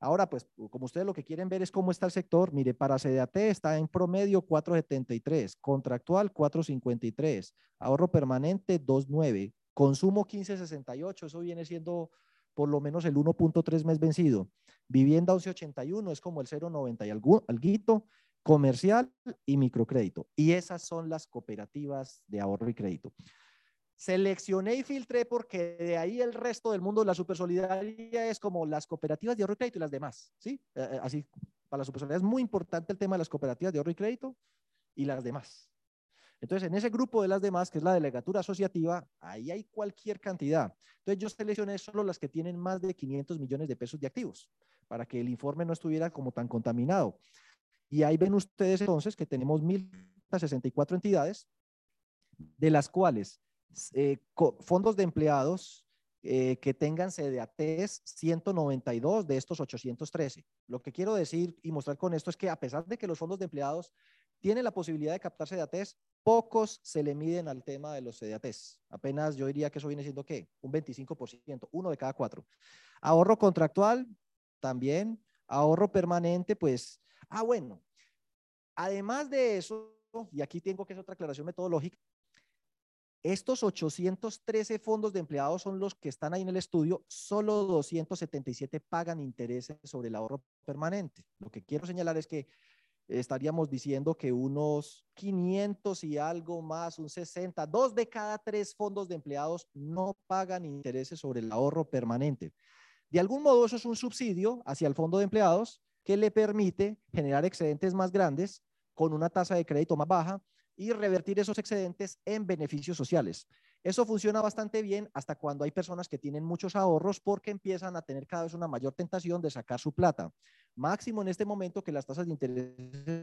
S2: Ahora, pues, como ustedes lo que quieren ver es cómo está el sector, mire, para CDAT está en promedio 4.73, contractual 4.53, ahorro permanente 2.9, consumo 15.68, eso viene siendo por lo menos el 1.3 mes vencido. Vivienda 11.81 es como el 0.90 y algo, comercial y microcrédito. Y esas son las cooperativas de ahorro y crédito. Seleccioné y filtré porque de ahí el resto del mundo la supersolidaria es como las cooperativas de ahorro y crédito y las demás, ¿sí? Eh, eh, así, para la supersolidaria es muy importante el tema de las cooperativas de ahorro y crédito y las demás. Entonces, en ese grupo de las demás, que es la delegatura asociativa, ahí hay cualquier cantidad. Entonces, yo seleccioné solo las que tienen más de 500 millones de pesos de activos, para que el informe no estuviera como tan contaminado. Y ahí ven ustedes entonces que tenemos 1.064 entidades, de las cuales eh, fondos de empleados eh, que tengan CDATs 192 de estos 813. Lo que quiero decir y mostrar con esto es que a pesar de que los fondos de empleados tienen la posibilidad de captar CDATs, pocos se le miden al tema de los CDATs. Apenas yo diría que eso viene siendo ¿qué? Un 25%, uno de cada cuatro. Ahorro contractual, también. Ahorro permanente, pues Ah, bueno, además de eso, y aquí tengo que hacer otra aclaración metodológica, estos 813 fondos de empleados son los que están ahí en el estudio, solo 277 pagan intereses sobre el ahorro permanente. Lo que quiero señalar es que estaríamos diciendo que unos 500 y algo más, un 60, dos de cada tres fondos de empleados no pagan intereses sobre el ahorro permanente. De algún modo eso es un subsidio hacia el fondo de empleados que le permite generar excedentes más grandes con una tasa de crédito más baja y revertir esos excedentes en beneficios sociales. Eso funciona bastante bien hasta cuando hay personas que tienen muchos ahorros porque empiezan a tener cada vez una mayor tentación de sacar su plata. Máximo en este momento que las tasas de interés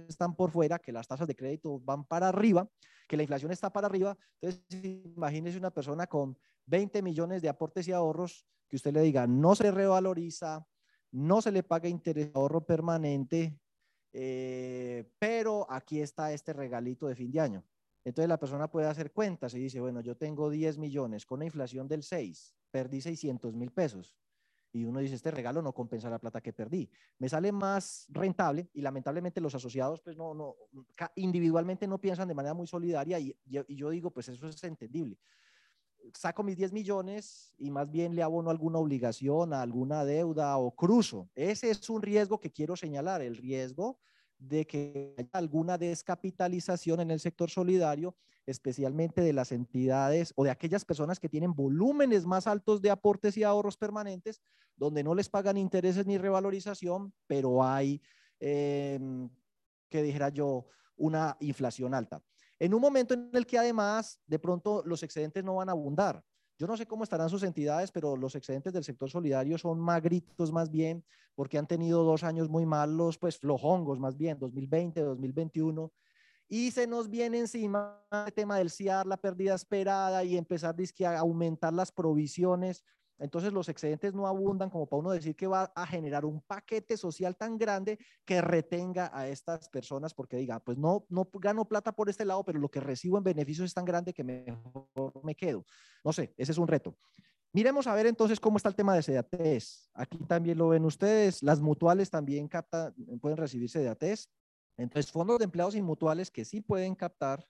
S2: están por fuera, que las tasas de crédito van para arriba, que la inflación está para arriba. Entonces, imagínese una persona con 20 millones de aportes y ahorros que usted le diga, no se revaloriza, no se le paga interés ahorro permanente, eh, pero aquí está este regalito de fin de año. Entonces la persona puede hacer cuentas y dice, bueno, yo tengo 10 millones con una inflación del 6, perdí 600 mil pesos. Y uno dice, este regalo no compensa la plata que perdí. Me sale más rentable y lamentablemente los asociados, pues no, no, individualmente no piensan de manera muy solidaria y, y yo digo, pues eso es entendible. Saco mis 10 millones y más bien le abono alguna obligación, a alguna deuda o cruzo. Ese es un riesgo que quiero señalar, el riesgo de que haya alguna descapitalización en el sector solidario, especialmente de las entidades o de aquellas personas que tienen volúmenes más altos de aportes y ahorros permanentes, donde no les pagan intereses ni revalorización, pero hay, em, que dijera yo, una inflación alta. En un momento en el que además de pronto los excedentes no van a abundar, yo no sé cómo estarán sus entidades, pero los excedentes del sector solidario son magritos más bien, porque han tenido dos años muy malos, pues flojongos más bien, 2020, 2021. Y se nos viene encima el tema del CIAR, la pérdida esperada y empezar a aumentar las provisiones entonces los excedentes no abundan como para uno decir que va a generar un paquete social tan grande que retenga a estas personas porque diga, pues no, no gano plata por este lado, pero lo que recibo en beneficios es tan grande que mejor me quedo. No sé, ese es un reto. Miremos a ver entonces cómo está el tema de CDATs. Aquí también lo ven ustedes. Las mutuales también captan, pueden recibir CDATs. Entonces, fondos de empleados y mutuales que sí pueden captar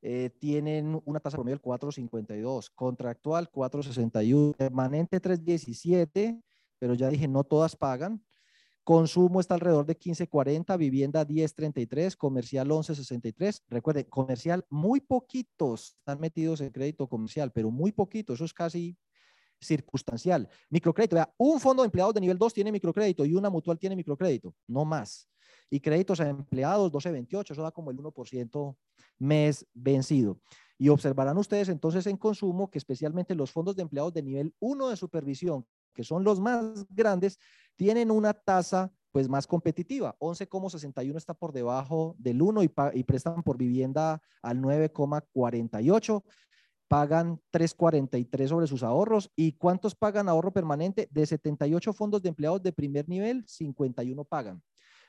S2: eh, tienen una tasa promedio del 4.52, contractual 4.61, permanente 3.17, pero ya dije, no todas pagan. Consumo está alrededor de 15.40, vivienda 10.33, comercial 11.63. Recuerde, comercial, muy poquitos están metidos en crédito comercial, pero muy poquito, eso es casi circunstancial. Microcrédito, vea, un fondo de empleados de nivel 2 tiene microcrédito y una mutual tiene microcrédito, no más. Y créditos a empleados 12.28, eso da como el 1% mes vencido. Y observarán ustedes entonces en consumo que especialmente los fondos de empleados de nivel 1 de supervisión, que son los más grandes, tienen una tasa pues más competitiva. 11,61 está por debajo del 1 y, y prestan por vivienda al 9,48 pagan 3.43 sobre sus ahorros. ¿Y cuántos pagan ahorro permanente? De 78 fondos de empleados de primer nivel, 51 pagan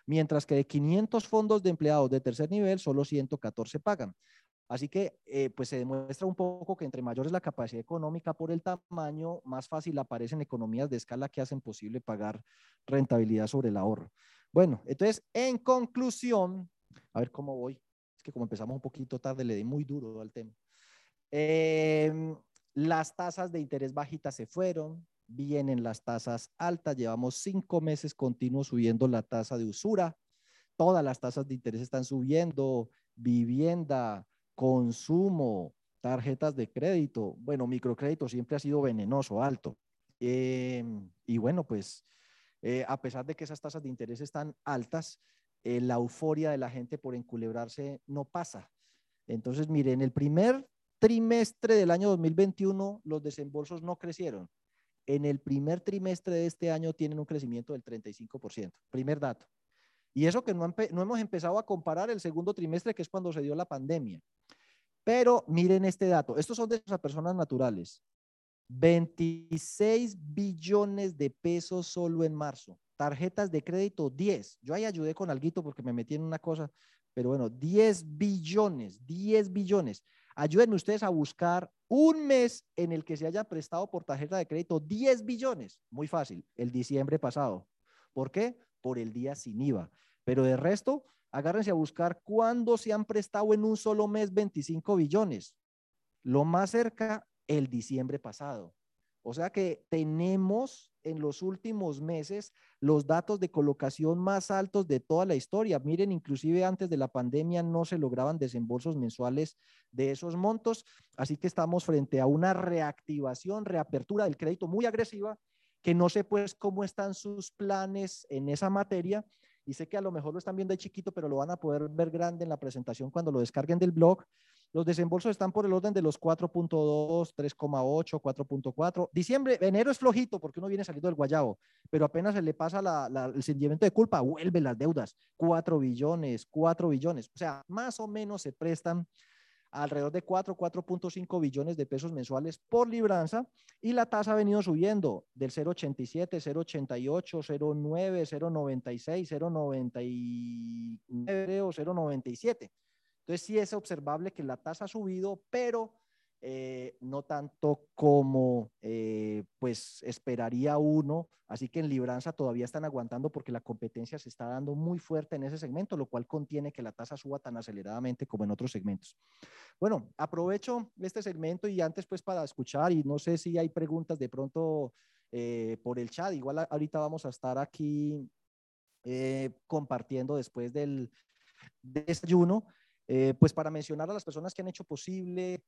S2: mientras que de 500 fondos de empleados de tercer nivel, solo 114 pagan. Así que, eh, pues se demuestra un poco que entre mayor es la capacidad económica por el tamaño, más fácil aparecen economías de escala que hacen posible pagar rentabilidad sobre el ahorro. Bueno, entonces, en conclusión, a ver cómo voy. Es que como empezamos un poquito tarde, le di muy duro al tema. Em, las tasas de interés bajitas se fueron, vienen las tasas altas, llevamos cinco meses continuos subiendo la tasa de usura, todas las tasas de interés están subiendo, vivienda, consumo, tarjetas de crédito, bueno, microcrédito siempre ha sido venenoso, alto. Em, y bueno, pues eh, a pesar de que esas tasas de interés están altas, eh, la euforia de la gente por enculebrarse no pasa. Entonces, miren, en el primer trimestre del año 2021 los desembolsos no crecieron en el primer trimestre de este año tienen un crecimiento del 35%. Primer dato. Y eso que no, hemos empezado a comparar el segundo trimestre, que es cuando se dio la pandemia. Pero miren este dato. Estos son de esas personas naturales. 26 billones de pesos solo en marzo. Tarjetas de crédito 10. Yo ahí ayudé con algo porque me metí en una cosa, pero bueno, 10 billones, 10 billones. Ayúdenme ustedes a buscar un mes en el que se haya prestado por tarjeta de crédito 10 billones. Muy fácil, el diciembre pasado. ¿Por qué? Por el día sin IVA. Pero de resto, agárrense a buscar cuándo se han prestado en un solo mes 25 billones. Lo más cerca, el diciembre pasado. O sea que tenemos en los últimos meses los datos de colocación más altos de toda la historia. Miren, inclusive antes de la pandemia no se lograban desembolsos mensuales de esos montos, así que estamos frente a una reactivación, reapertura del crédito muy agresiva que no sé pues cómo están sus planes en esa materia y sé que a lo mejor lo están viendo de chiquito, pero lo van a poder ver grande en la presentación cuando lo descarguen del blog. Los desembolsos están por el orden de los 4.2, 3.8, 4.4. Diciembre, enero es flojito porque uno viene saliendo del guayabo, pero apenas se le pasa el sentimiento de culpa, vuelve las deudas. 4 billones, 4 billones. O sea, más o menos se prestan alrededor de 4, 4.5 billones de pesos mensuales por libranza y la tasa ha venido subiendo del 0.87, 0.88, 0.9, 0.96, 0.99 o 0.97. Entonces sí es observable que la tasa ha subido, pero eh, no tanto como eh, pues esperaría uno. Así que en libranza todavía están aguantando porque la competencia se está dando muy fuerte en ese segmento, lo cual contiene que la tasa suba tan aceleradamente como en otros segmentos. Bueno, aprovecho este segmento y antes pues para escuchar y no sé si hay preguntas de pronto eh, por el chat. Igual ahorita vamos a estar aquí compartiendo después del desayuno. Eh, pues para mencionar a las personas que han hecho posible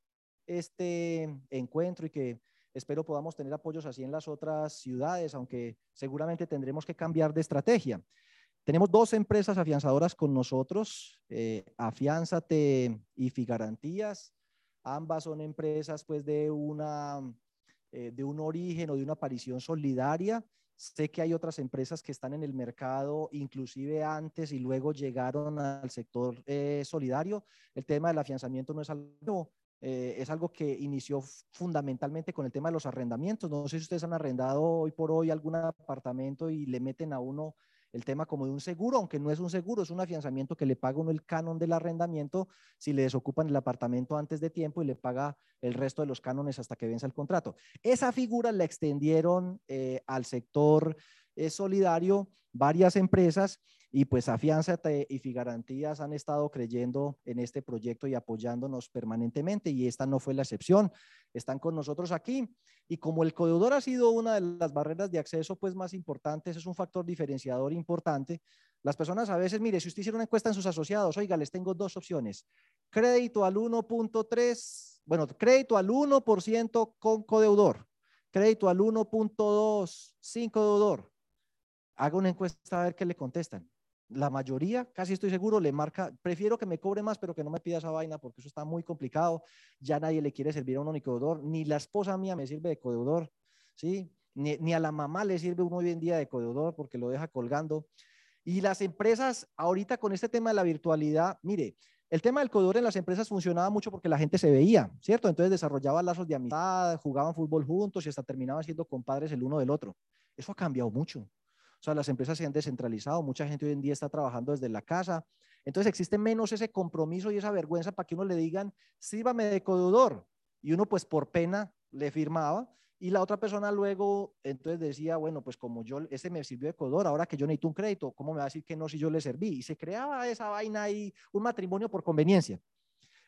S2: este encuentro y que espero podamos tener apoyos así en las otras ciudades, aunque seguramente tendremos que cambiar de estrategia. Tenemos dos empresas afianzadoras con nosotros, eh, Afianzate y Figarantías. Ambas son empresas pues de, una, eh, de un origen o de una aparición solidaria Sé que hay otras empresas que están en el mercado, inclusive antes y luego llegaron al sector eh, solidario. El tema del afianzamiento no es algo eh, es algo que inició fundamentalmente con el tema de los arrendamientos. No sé si ustedes han arrendado hoy por hoy algún apartamento y le meten a uno el tema como de un seguro, aunque no es un seguro, es un afianzamiento que le paga uno el canon del arrendamiento si le desocupan el apartamento antes de tiempo y le paga el resto de los cánones hasta que vence el contrato. Esa figura la extendieron eh, al sector eh, solidario varias empresas y pues Afianzate y Figarantías han estado creyendo en este proyecto y apoyándonos permanentemente y esta no fue la excepción. Están con nosotros aquí y como el codeudor ha sido una de las barreras de acceso pues más importantes, es un factor diferenciador importante. Las personas a veces, mire, si usted hiciera una encuesta en sus asociados, oiga, les tengo dos opciones. Crédito al 1.3, bueno, crédito al 1% con codeudor. Crédito al 1.2 sin codeudor. Haga una encuesta a ver qué le contestan la mayoría, casi estoy seguro, le marca, prefiero que me cobre más, pero que no me pida esa vaina porque eso está muy complicado. Ya nadie le quiere servir a un único deudor, ni la esposa mía me sirve de codeudor, ¿sí? Ni, ni, a la mamá le sirve uno hoy en día de codeudor porque lo deja colgando. Y las empresas, ahorita con este tema de la virtualidad, mire, el tema del codeudor en las empresas funcionaba mucho porque la gente se veía, ¿cierto? Entonces desarrollaba lazos de amistad, jugaban fútbol juntos y hasta terminaban siendo compadres el uno del otro. Eso ha cambiado mucho. O sea, las empresas se han descentralizado, mucha gente hoy en día está trabajando desde la casa. Entonces existe menos ese compromiso y esa vergüenza para que uno le digan, sírvame de codudor. Y uno pues por pena le firmaba y la otra persona luego entonces decía, bueno, pues como yo, ese me sirvió de codor, ahora que yo necesito un crédito, ¿cómo me va a decir que no si yo le serví? Y se creaba esa vaina ahí, un matrimonio por conveniencia.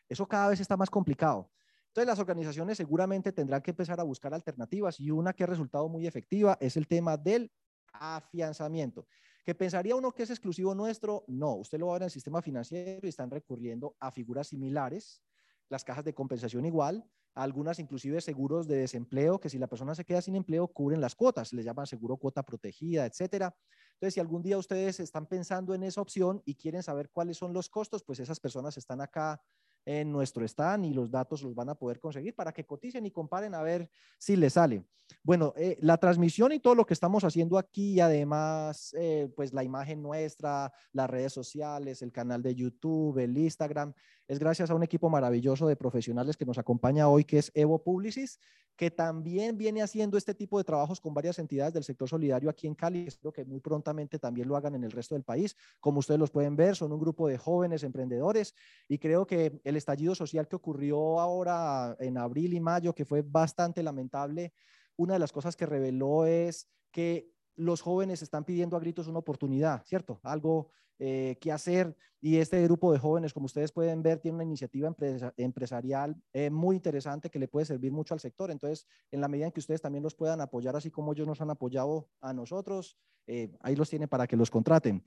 S2: Eso cada vez está más complicado. Entonces las organizaciones seguramente tendrán que empezar a buscar alternativas y una que ha resultado muy efectiva es el tema del afianzamiento. ¿Que pensaría uno que es exclusivo nuestro? No, usted lo va a ver en el sistema financiero y están recurriendo a figuras similares, las cajas de compensación igual, algunas inclusive seguros de desempleo, que si la persona se queda sin empleo, cubren las cuotas, le llaman seguro cuota protegida, etcétera. Entonces, si algún día ustedes están pensando en esa opción y quieren saber cuáles son los costos, pues esas personas están acá en nuestro stand y los datos los van a poder conseguir para que coticen y comparen a ver si les sale. Bueno, eh, la transmisión y todo lo que estamos haciendo aquí y además, eh, pues la imagen nuestra, las redes sociales, el canal de YouTube, el Instagram, es gracias a un equipo maravilloso de profesionales que nos acompaña hoy, que es Evo Publicis, que también viene haciendo este tipo de trabajos con varias entidades del sector solidario aquí en Cali. Espero que muy prontamente también lo hagan en el resto del país. Como ustedes los pueden ver, son un grupo de jóvenes emprendedores y creo que el estallido social que ocurrió ahora en abril y mayo, que fue bastante lamentable, una de las cosas que reveló es que los jóvenes están pidiendo a gritos una oportunidad, ¿cierto? Algo eh, que hacer y este grupo de jóvenes, como ustedes pueden ver, tiene una iniciativa empresarial eh, muy interesante que le puede servir mucho al sector. Entonces, en la medida en que ustedes también los puedan apoyar, así como ellos nos han apoyado a nosotros, eh, ahí los tienen para que los contraten.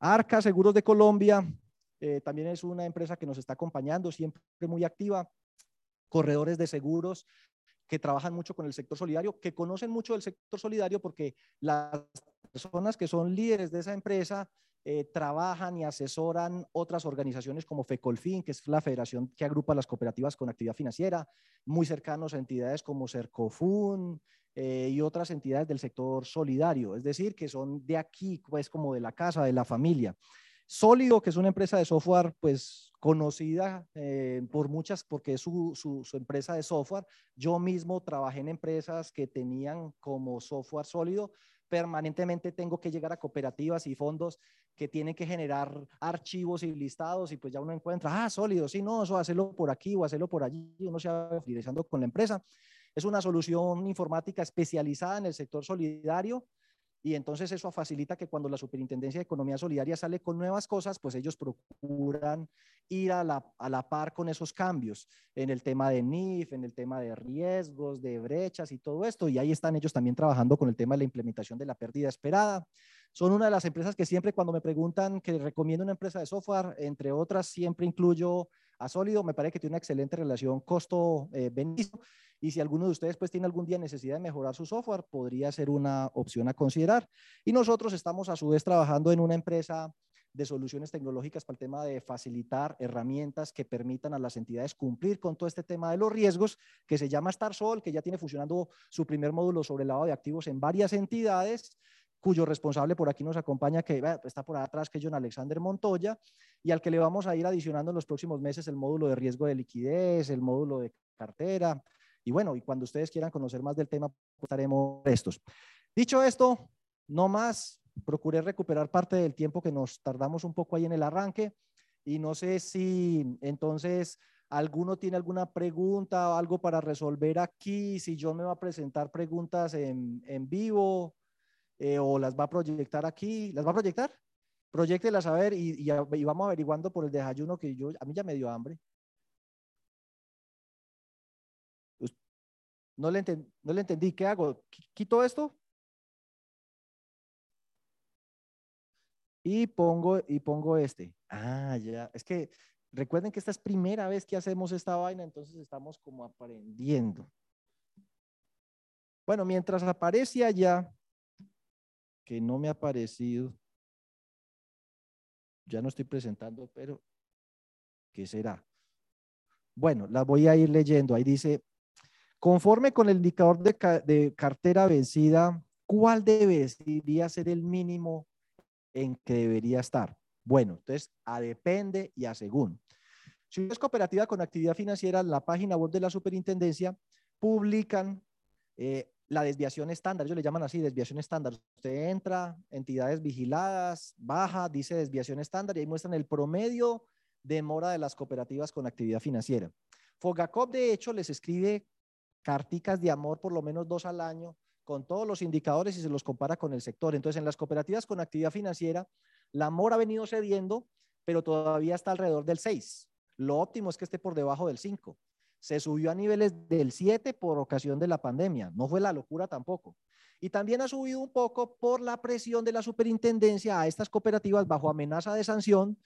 S2: Arca Seguros de Colombia también es una empresa que nos está acompañando, siempre muy activa. Corredores de seguros que trabajan mucho con el sector solidario, que conocen mucho del sector solidario porque las personas que son líderes de esa empresa eh, trabajan y asesoran otras organizaciones como FECOLFIN, que es la federación que agrupa las cooperativas con actividad financiera, muy cercanos a entidades como CERCOFUN eh, y otras entidades del sector solidario, es decir, que son de aquí, pues como de la casa, de la familia. Sólido, que es una empresa de software, pues conocida eh, por muchas, porque es su, empresa de software. Yo mismo trabajé en empresas que tenían como software sólido permanentemente tengo que llegar a cooperativas y fondos que tienen que generar archivos y listados y pues ya uno encuentra, ah, sólido, sí, no, eso hacerlo por aquí o hacerlo por allí, uno se va utilizando con la empresa. Es una solución informática especializada en el sector solidario y entonces eso facilita que cuando la Superintendencia de Economía Solidaria sale con nuevas cosas, pues ellos procuran ir a la, a la, par con esos cambios en el tema de NIF, en el tema de riesgos, de brechas y todo esto. Y ahí están ellos también trabajando con el tema de la implementación de la pérdida esperada. Son una de las empresas que siempre cuando me preguntan que recomiendo una empresa de software, entre otras, siempre incluyo a Sólido. Me parece que tiene una excelente relación costo-beneficio. y si alguno de ustedes pues tiene algún día necesidad de mejorar su software, podría ser una opción a considerar. Y nosotros estamos a su vez trabajando en una empresa de soluciones tecnológicas para el tema de facilitar herramientas que permitan a las entidades cumplir con todo este tema de los riesgos, que se llama StarSol, que ya tiene funcionando su primer módulo sobre el lavado de activos en varias entidades cuyo responsable por aquí nos acompaña, que está por atrás, que es John Alexander Montoya, y al que le vamos a ir adicionando en los próximos meses el módulo de riesgo de liquidez, el módulo de cartera, y bueno, y cuando ustedes quieran conocer más del tema, pues, estaremos estos. Dicho esto, no más, procuré recuperar parte del tiempo que nos tardamos un poco ahí en el arranque, y no sé si entonces alguno tiene alguna pregunta o algo para resolver aquí, si yo me va a presentar preguntas en, en vivo, eh, o las va a proyectar aquí. ¿Las va a proyectar? Proyectelas a ver y, y, vamos averiguando por el desayuno que yo, a mí ya me dio hambre. No le, no le entendí. ¿Qué hago? ¿Quito esto? Y pongo, y pongo este. Ah, ya. Es que recuerden que esta es primera vez que hacemos esta vaina, entonces estamos como aprendiendo. Bueno, mientras aparece allá, que no me ha parecido. Ya no estoy presentando, pero ¿qué será? Bueno, la voy a ir leyendo. Ahí dice, conforme con el indicador de, cartera vencida, ¿cuál debería ser el mínimo en que debería estar? Bueno, entonces, a depende y a según. Si es cooperativa con actividad financiera, la página web de la superintendencia publican eh, la desviación estándar, ellos le llaman así, desviación estándar. Usted entra, entidades vigiladas, baja, dice desviación estándar y ahí muestran el promedio de mora de las cooperativas con actividad financiera. Fogacop, de hecho, les escribe carticas de amor por lo menos dos al año con todos los indicadores y se los compara con el sector. Entonces, en las cooperativas con actividad financiera, la mora ha venido cediendo, pero todavía está alrededor del 6. Lo óptimo es que esté por debajo del 5 se subió a niveles del 7 por ocasión de la pandemia. No fue la locura tampoco. Y también ha subido un poco por la presión de la superintendencia a estas cooperativas bajo amenaza de sanción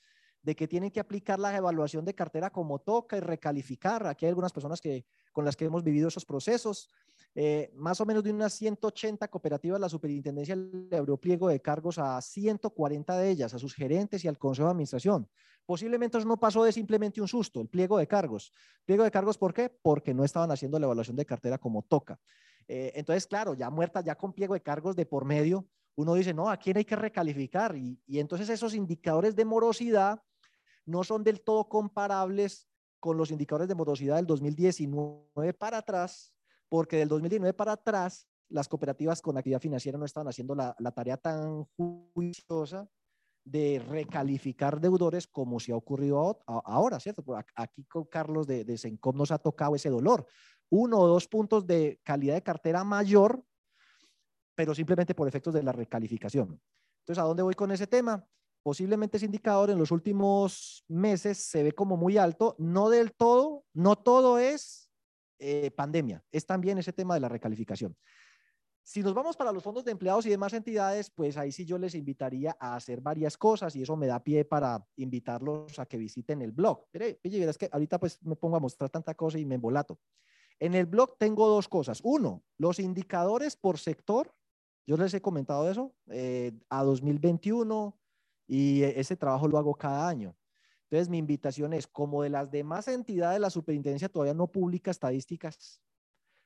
S2: de que tienen que aplicar la evaluación de cartera como toca y recalificar. Aquí hay algunas personas que, con las que hemos vivido esos procesos. Eh, más o menos de unas 180 cooperativas, la superintendencia le abrió pliego de cargos a 140 de ellas, a sus gerentes y al consejo de administración. Posiblemente eso no pasó de simplemente un susto, el pliego de cargos. ¿Pliego de cargos por qué? Porque no estaban haciendo la evaluación de cartera como toca. Eh, entonces, claro, ya muerta, ya con pliego de cargos de por medio, uno dice, no, ¿a quién hay que recalificar? Y, y entonces esos indicadores de morosidad no son del todo comparables con los indicadores de morosidad del 2019 para atrás, porque del 2019 para atrás las cooperativas con actividad financiera no estaban haciendo la, tarea tan juiciosa de recalificar deudores como se ha ocurrido ahora, ¿cierto? Aquí con Carlos de, de Sencom nos ha tocado ese dolor. Uno o dos puntos de calidad de cartera mayor, pero simplemente por efectos de la recalificación. Entonces, ¿a dónde voy con ese tema? Posiblemente ese indicador en los últimos meses se ve como muy alto, no del todo, no todo es eh, pandemia, es también ese tema de la recalificación. Si nos vamos para los fondos de empleados y demás entidades, pues ahí sí yo les invitaría a hacer varias cosas y eso me da pie para invitarlos a que visiten el blog. Pero, oye, es que ahorita pues me pongo a mostrar tanta cosa y me embolato. En el blog tengo dos cosas. Uno, los indicadores por sector. Yo les he comentado eso eh, a 2021 y ese trabajo lo hago cada año. Entonces, mi invitación es, como de las demás entidades, la superintendencia todavía no publica estadísticas,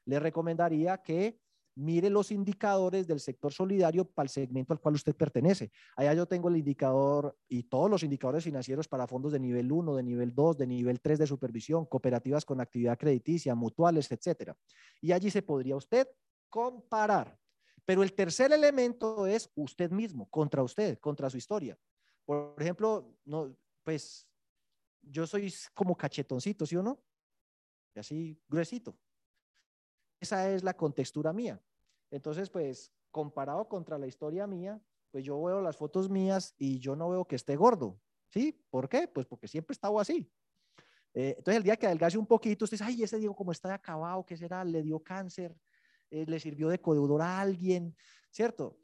S2: le recomendaría que mire los indicadores del sector solidario para el segmento al cual usted pertenece. Allá yo tengo el indicador y todos los indicadores financieros para fondos de nivel 1, de nivel 2, de nivel 3 de supervisión, cooperativas con actividad crediticia, mutuales, etcétera. Y allí se podría usted comparar. Pero el tercer elemento es usted mismo, contra usted, contra su historia. Por ejemplo, no, pues yo soy como cachetoncito, ¿sí o no? Y así gruesito. Esa es la contextura mía. Entonces, pues, comparado contra la historia mía, pues yo veo las fotos mías y yo no veo que esté gordo. ¿Sí? ¿Por qué? Pues porque siempre he estado así. Eh, entonces, el día que adelgace un poquito, usted dice, ay, ese Diego como está acabado, ¿qué será? ¿Le dio cáncer? Eh, ¿Le sirvió de codeudor a alguien? ¿Cierto?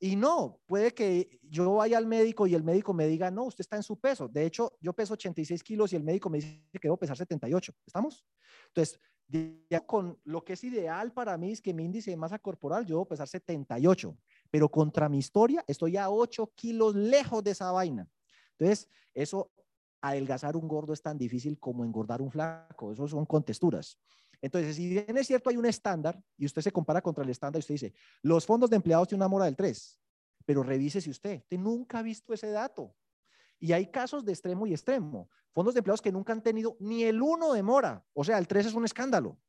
S2: Y no, puede que yo vaya al médico y el médico me diga, no, usted está en su peso. De hecho, yo peso 86 kilos y el médico me dice que debo pesar 78. ¿Estamos? Entonces, con lo que es ideal para mí es que mi índice de masa corporal yo debo pesar 78, pero contra mi historia estoy a 8 kilos lejos de esa vaina. Entonces, eso, adelgazar un gordo es tan difícil como engordar un flaco, eso son contexturas. Entonces, si bien es cierto hay un estándar y usted se compara contra el estándar y usted dice, los fondos de empleados tienen una mora del 3, pero revise si usted, usted nunca ha visto ese dato. Y hay casos de extremo y extremo. Fondos de empleados que nunca han tenido ni el 1 de mora. O sea, el 3 es un escándalo.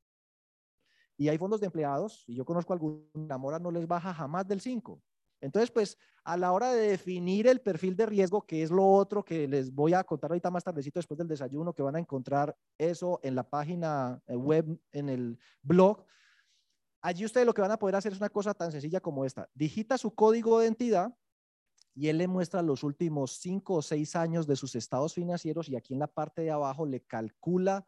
S2: Y hay fondos de empleados, y yo conozco alguna, la mora no les baja jamás del 5. Entonces, pues a la hora de definir el perfil de riesgo, que es lo otro que les voy a contar ahorita más tardecito después del desayuno, que van a encontrar eso en la página eh, web, en el blog, allí ustedes lo que van a poder hacer es una cosa tan sencilla como esta. Digita su código de identidad y él le muestra los últimos cinco o seis años de sus estados financieros y aquí en la parte de abajo le calcula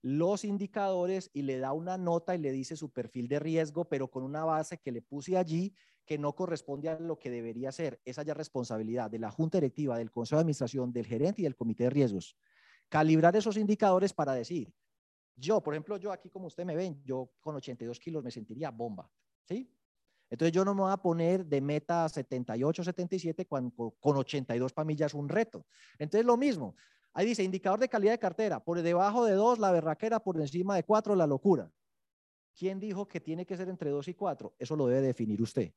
S2: los indicadores y le da una nota y le dice su perfil de riesgo, pero con una base que le puse allí que no corresponde a lo que debería ser. Esa ya responsabilidad de la Junta Directiva, del Consejo de Administración, del gerente y del Comité de Riesgos. Calibrar esos indicadores para decir, yo, por ejemplo, yo aquí como usted me ven, yo con 82 kilos me sentiría bomba, ¿sí? Entonces yo no me voy a poner de meta 78, 77 cuando con 82 para es un reto. Entonces lo mismo, Ahí dice, indicador de calidad de cartera. Por debajo de 2, la berraquera. Por encima de 4, la locura. ¿Quién dijo que tiene que ser entre 2 y 4? Eso lo debe definir usted.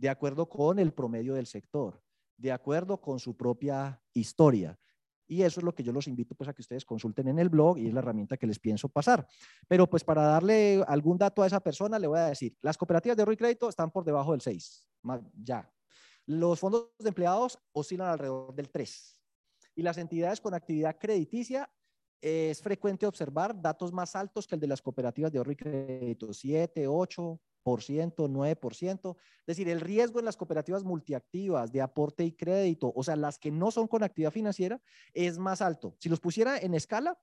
S2: De acuerdo con el promedio del sector. De acuerdo con su propia historia. Y eso es lo que yo los invito pues a que ustedes consulten en el blog y es la herramienta que les pienso pasar. Pero pues para darle algún dato a esa persona le voy a decir, las cooperativas de ahorro y crédito están por debajo del 6, ya. Los fondos de empleados oscilan alrededor del 3 y las entidades con actividad crediticia es frecuente observar datos más altos que el de las cooperativas de ahorro y crédito, 7, 8, 9%. Es decir, el riesgo en las cooperativas multiactivas de aporte y crédito, o sea, las que no son con actividad financiera, es más alto. Si los pusiera en escala,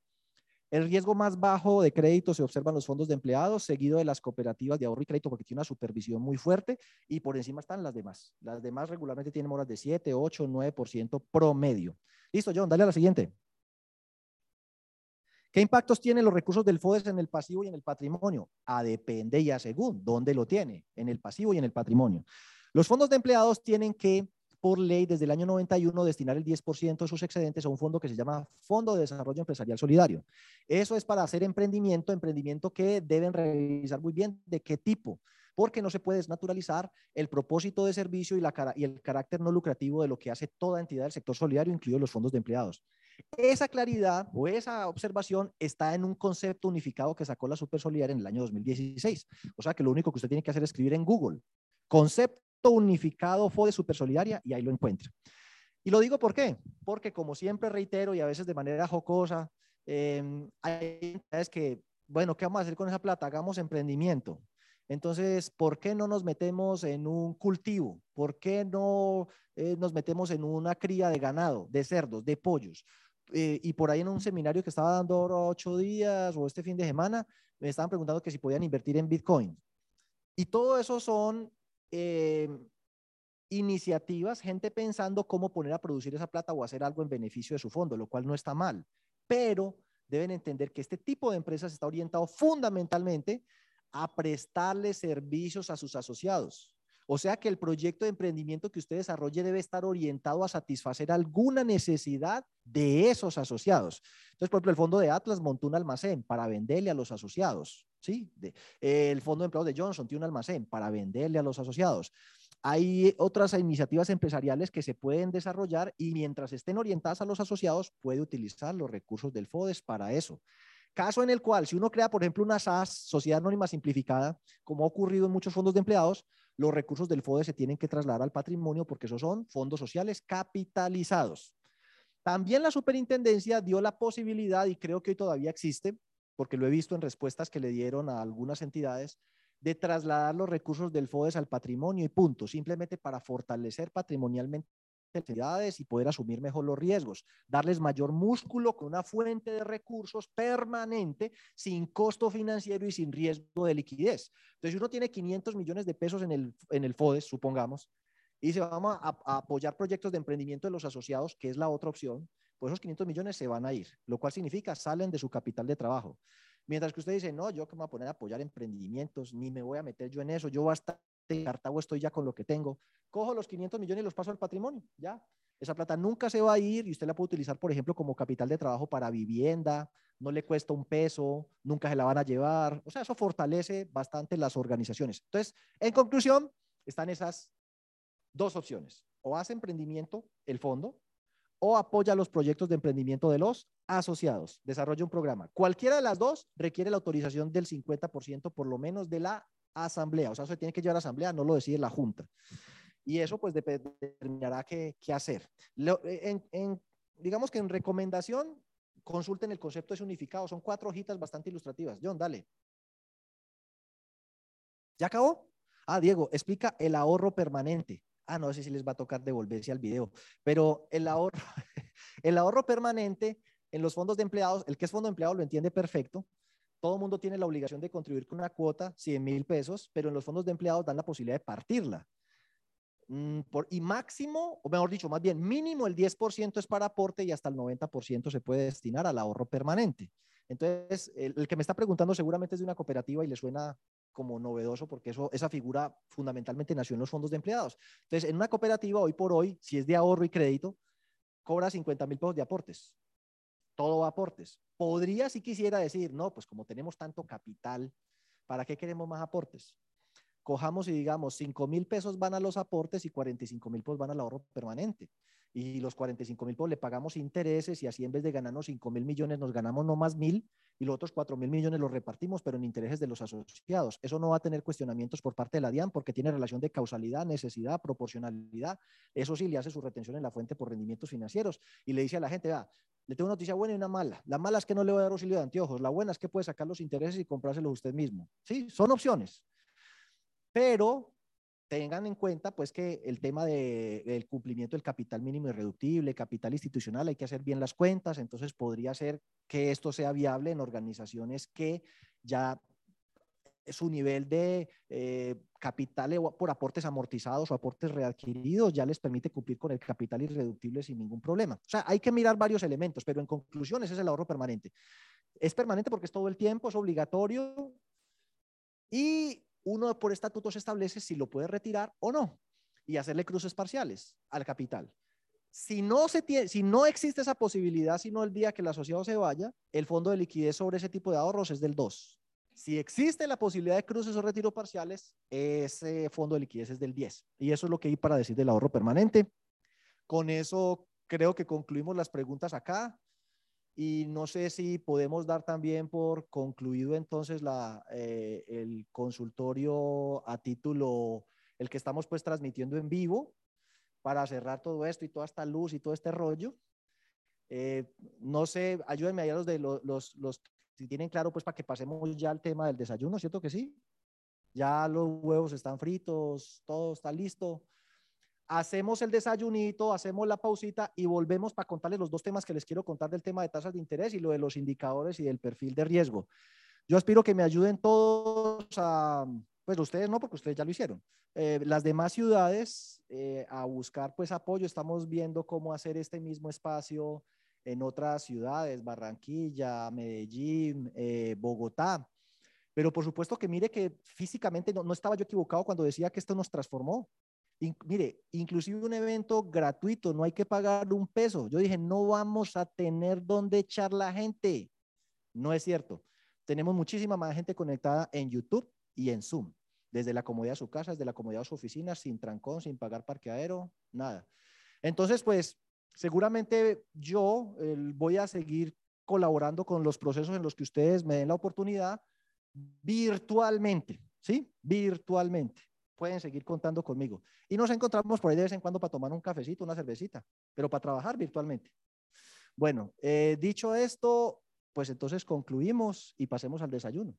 S2: el riesgo más bajo de crédito se observa en los fondos de empleados, seguido de las cooperativas de ahorro y crédito, porque tiene una supervisión muy fuerte, y por encima están las demás. Las demás regularmente tienen moras de 7, 8, 9% promedio. Listo, John, dale a la siguiente. ¿Qué impactos tienen los recursos del FODES en el pasivo y en el patrimonio? A depende y a según dónde lo tiene, en el pasivo y en el patrimonio. Los fondos de empleados tienen que por ley desde el año 91 destinar el 10% de sus excedentes a un fondo que se llama Fondo de Desarrollo Empresarial Solidario. Eso es para hacer emprendimiento, emprendimiento que deben revisar muy bien de qué tipo, porque no se puede desnaturalizar el propósito de servicio y, la, y el carácter no lucrativo de lo que hace toda entidad del sector solidario, incluidos los fondos de empleados. Esa claridad o esa observación está en un concepto unificado que sacó la Super Solidaria en el año 2016. O sea que lo único que usted tiene que hacer es escribir en Google concepto unificado FODE Super Solidaria y ahí lo encuentra. Y lo digo por qué, porque como siempre reitero y a veces de manera jocosa, eh, hay es que, bueno, ¿qué vamos a hacer con esa plata? Hagamos emprendimiento. Entonces, ¿por qué no nos metemos en un cultivo? ¿Por qué no eh, nos metemos en una cría de ganado, de cerdos, de pollos? Eh, y por ahí en un seminario que estaba dando ocho días o este fin de semana, me estaban preguntando que si podían invertir en Bitcoin. Y todo eso son eh, iniciativas, gente pensando cómo poner a producir esa plata o hacer algo en beneficio de su fondo, lo cual no está mal. Pero deben entender que este tipo de empresas está orientado fundamentalmente a prestarle servicios a sus asociados. O sea que el proyecto de emprendimiento que usted desarrolle debe estar orientado a satisfacer alguna necesidad de esos asociados. Entonces, por ejemplo, el fondo de Atlas montó un almacén para venderle a los asociados. ¿sí? el fondo de empleados de Johnson tiene un almacén para venderle a los asociados. Hay otras iniciativas empresariales que se pueden desarrollar y mientras estén orientadas a los asociados, puede utilizar los recursos del FODES para eso. Caso en el cual, si uno crea, por ejemplo, una SAS, Sociedad Anónima Simplificada, como ha ocurrido en muchos fondos de empleados, los recursos del FODES se tienen que trasladar al patrimonio porque esos son fondos sociales capitalizados. También la superintendencia dio la posibilidad, y creo que hoy todavía existe, porque lo he visto en respuestas que le dieron a algunas entidades, de trasladar los recursos del FODES al patrimonio y punto, simplemente para fortalecer patrimonialmente y poder asumir mejor los riesgos, darles mayor músculo con una fuente de recursos permanente, sin costo financiero y sin riesgo de liquidez. Entonces, si uno tiene 500 millones de pesos en el, en el FODES, supongamos, y se vamos a, apoyar proyectos de emprendimiento de los asociados, que es la otra opción, pues esos 500 millones se van a ir, lo cual significa salen de su capital de trabajo. Mientras que usted dice, no, yo que me voy a poner a apoyar emprendimientos, ni me voy a meter yo en eso, yo voy a estar de Cartago, estoy ya con lo que tengo. Cojo los 500 millones y los paso al patrimonio, ya. Esa plata nunca se va a ir y usted la puede utilizar, por ejemplo, como capital de trabajo para vivienda, no le cuesta un peso, nunca se la van a llevar. O sea, eso fortalece bastante las organizaciones. Entonces, en conclusión, están esas dos opciones. O hace emprendimiento el fondo o apoya los proyectos de emprendimiento de los asociados. Desarrolla un programa. Cualquiera de las dos requiere la autorización del 50% por lo menos de la asamblea. O sea, se tiene que llevar a asamblea, no lo decide la junta. Y eso pues determinará qué, qué hacer. en, digamos que en recomendación, consulten el concepto de unificado. Son cuatro hojitas bastante ilustrativas. John, dale. ¿Ya acabó? Ah, Diego, explica el ahorro permanente. Ah, no sé si les va a tocar devolverse al video, pero el ahorro, el ahorro permanente en los fondos de empleados, el que es fondo de empleados lo entiende perfecto. Todo el mundo tiene la obligación de contribuir con una cuota, 100 mil pesos, pero en los fondos de empleados dan la posibilidad de partirla. Mm, por, y máximo, o mejor dicho, más bien mínimo el 10% es para aporte y hasta el 90% se puede destinar al ahorro permanente. Entonces, el, que me está preguntando seguramente es de una cooperativa y le suena como novedoso porque esa figura fundamentalmente nació en los fondos de empleados. Entonces, en una cooperativa, hoy por hoy, si es de ahorro y crédito, cobra 50 mil pesos de aportes. Todo aportes. Podría, si quisiera decir, no, pues como tenemos tanto capital, ¿para qué queremos más aportes? Cojamos y digamos, 5 mil pesos van a los aportes y 45 mil pesos van al ahorro permanente y los 45 mil pues le pagamos intereses y así en vez de ganarnos 5 mil millones nos ganamos no más mil y los otros 4 mil millones los repartimos pero en intereses de los asociados. Eso no va a tener cuestionamientos por parte de la DIAN porque tiene relación de causalidad, necesidad, proporcionalidad. Eso sí le hace su retención en la fuente por rendimientos financieros y le dice a la gente, va, le tengo una noticia buena y una mala. La mala es que no le voy a dar auxilio de anteojos. La buena es que puede sacar los intereses y comprárselos usted mismo. Sí, son opciones. Pero tengan en cuenta pues que el tema de, del cumplimiento del capital mínimo irreductible, capital institucional, hay que hacer bien las cuentas, entonces podría ser que esto sea viable en organizaciones que ya su nivel de eh, capital por aportes amortizados o aportes readquiridos ya les permite cumplir con el capital irreductible sin ningún problema. O sea, hay que mirar varios elementos, pero en conclusión ese es el ahorro permanente. Es permanente porque es todo el tiempo, es obligatorio y uno por estatuto se establece si lo puede retirar o no y hacerle cruces parciales al capital. Si no, se tiene, si no existe esa posibilidad, sino el día que el asociado se vaya, el fondo de liquidez sobre ese tipo de ahorros es del 2. Si existe la posibilidad de cruces o retiro parciales, ese fondo de liquidez es del 10. Y eso es lo que hay para decir del ahorro permanente. Con eso creo que concluimos las preguntas acá. Y no sé si podemos dar también por concluido entonces la, eh, el consultorio a título, el que estamos pues transmitiendo en vivo para cerrar todo esto y toda esta luz y todo este rollo. Eh, no sé, ayúdenme allá los de los, los, los, si tienen claro pues para que pasemos ya al tema del desayuno, ¿cierto que sí? Ya los huevos están fritos, todo está listo hacemos el desayunito, hacemos la pausita y volvemos para contarles los dos temas que les quiero contar del tema de tasas de interés y lo de los indicadores y del perfil de riesgo. Yo espero que me ayuden todos a, pues ustedes no, porque ustedes ya lo hicieron. Eh, las demás ciudades eh, a buscar pues apoyo. Estamos viendo cómo hacer este mismo espacio en otras ciudades, Barranquilla, Medellín, eh, Bogotá. Pero por supuesto que mire que físicamente no, no, estaba yo equivocado cuando decía que esto nos transformó. Mire, inclusive un evento gratuito, no hay que pagar un peso. Yo dije, no vamos a tener dónde echar la gente. No es cierto. Tenemos muchísima más gente conectada en YouTube y en Zoom, desde la comodidad de su casa, desde la comodidad de su oficina, sin trancón, sin pagar parqueadero, nada. Entonces, pues seguramente yo voy a seguir colaborando con los procesos en los que ustedes me den la oportunidad virtualmente, ¿sí? Virtualmente. Pueden seguir contando conmigo. Y nos encontramos por ahí de vez en cuando para tomar un cafecito, una cervecita, pero para trabajar virtualmente. Bueno, eh, dicho esto, pues entonces concluimos y pasemos al desayuno.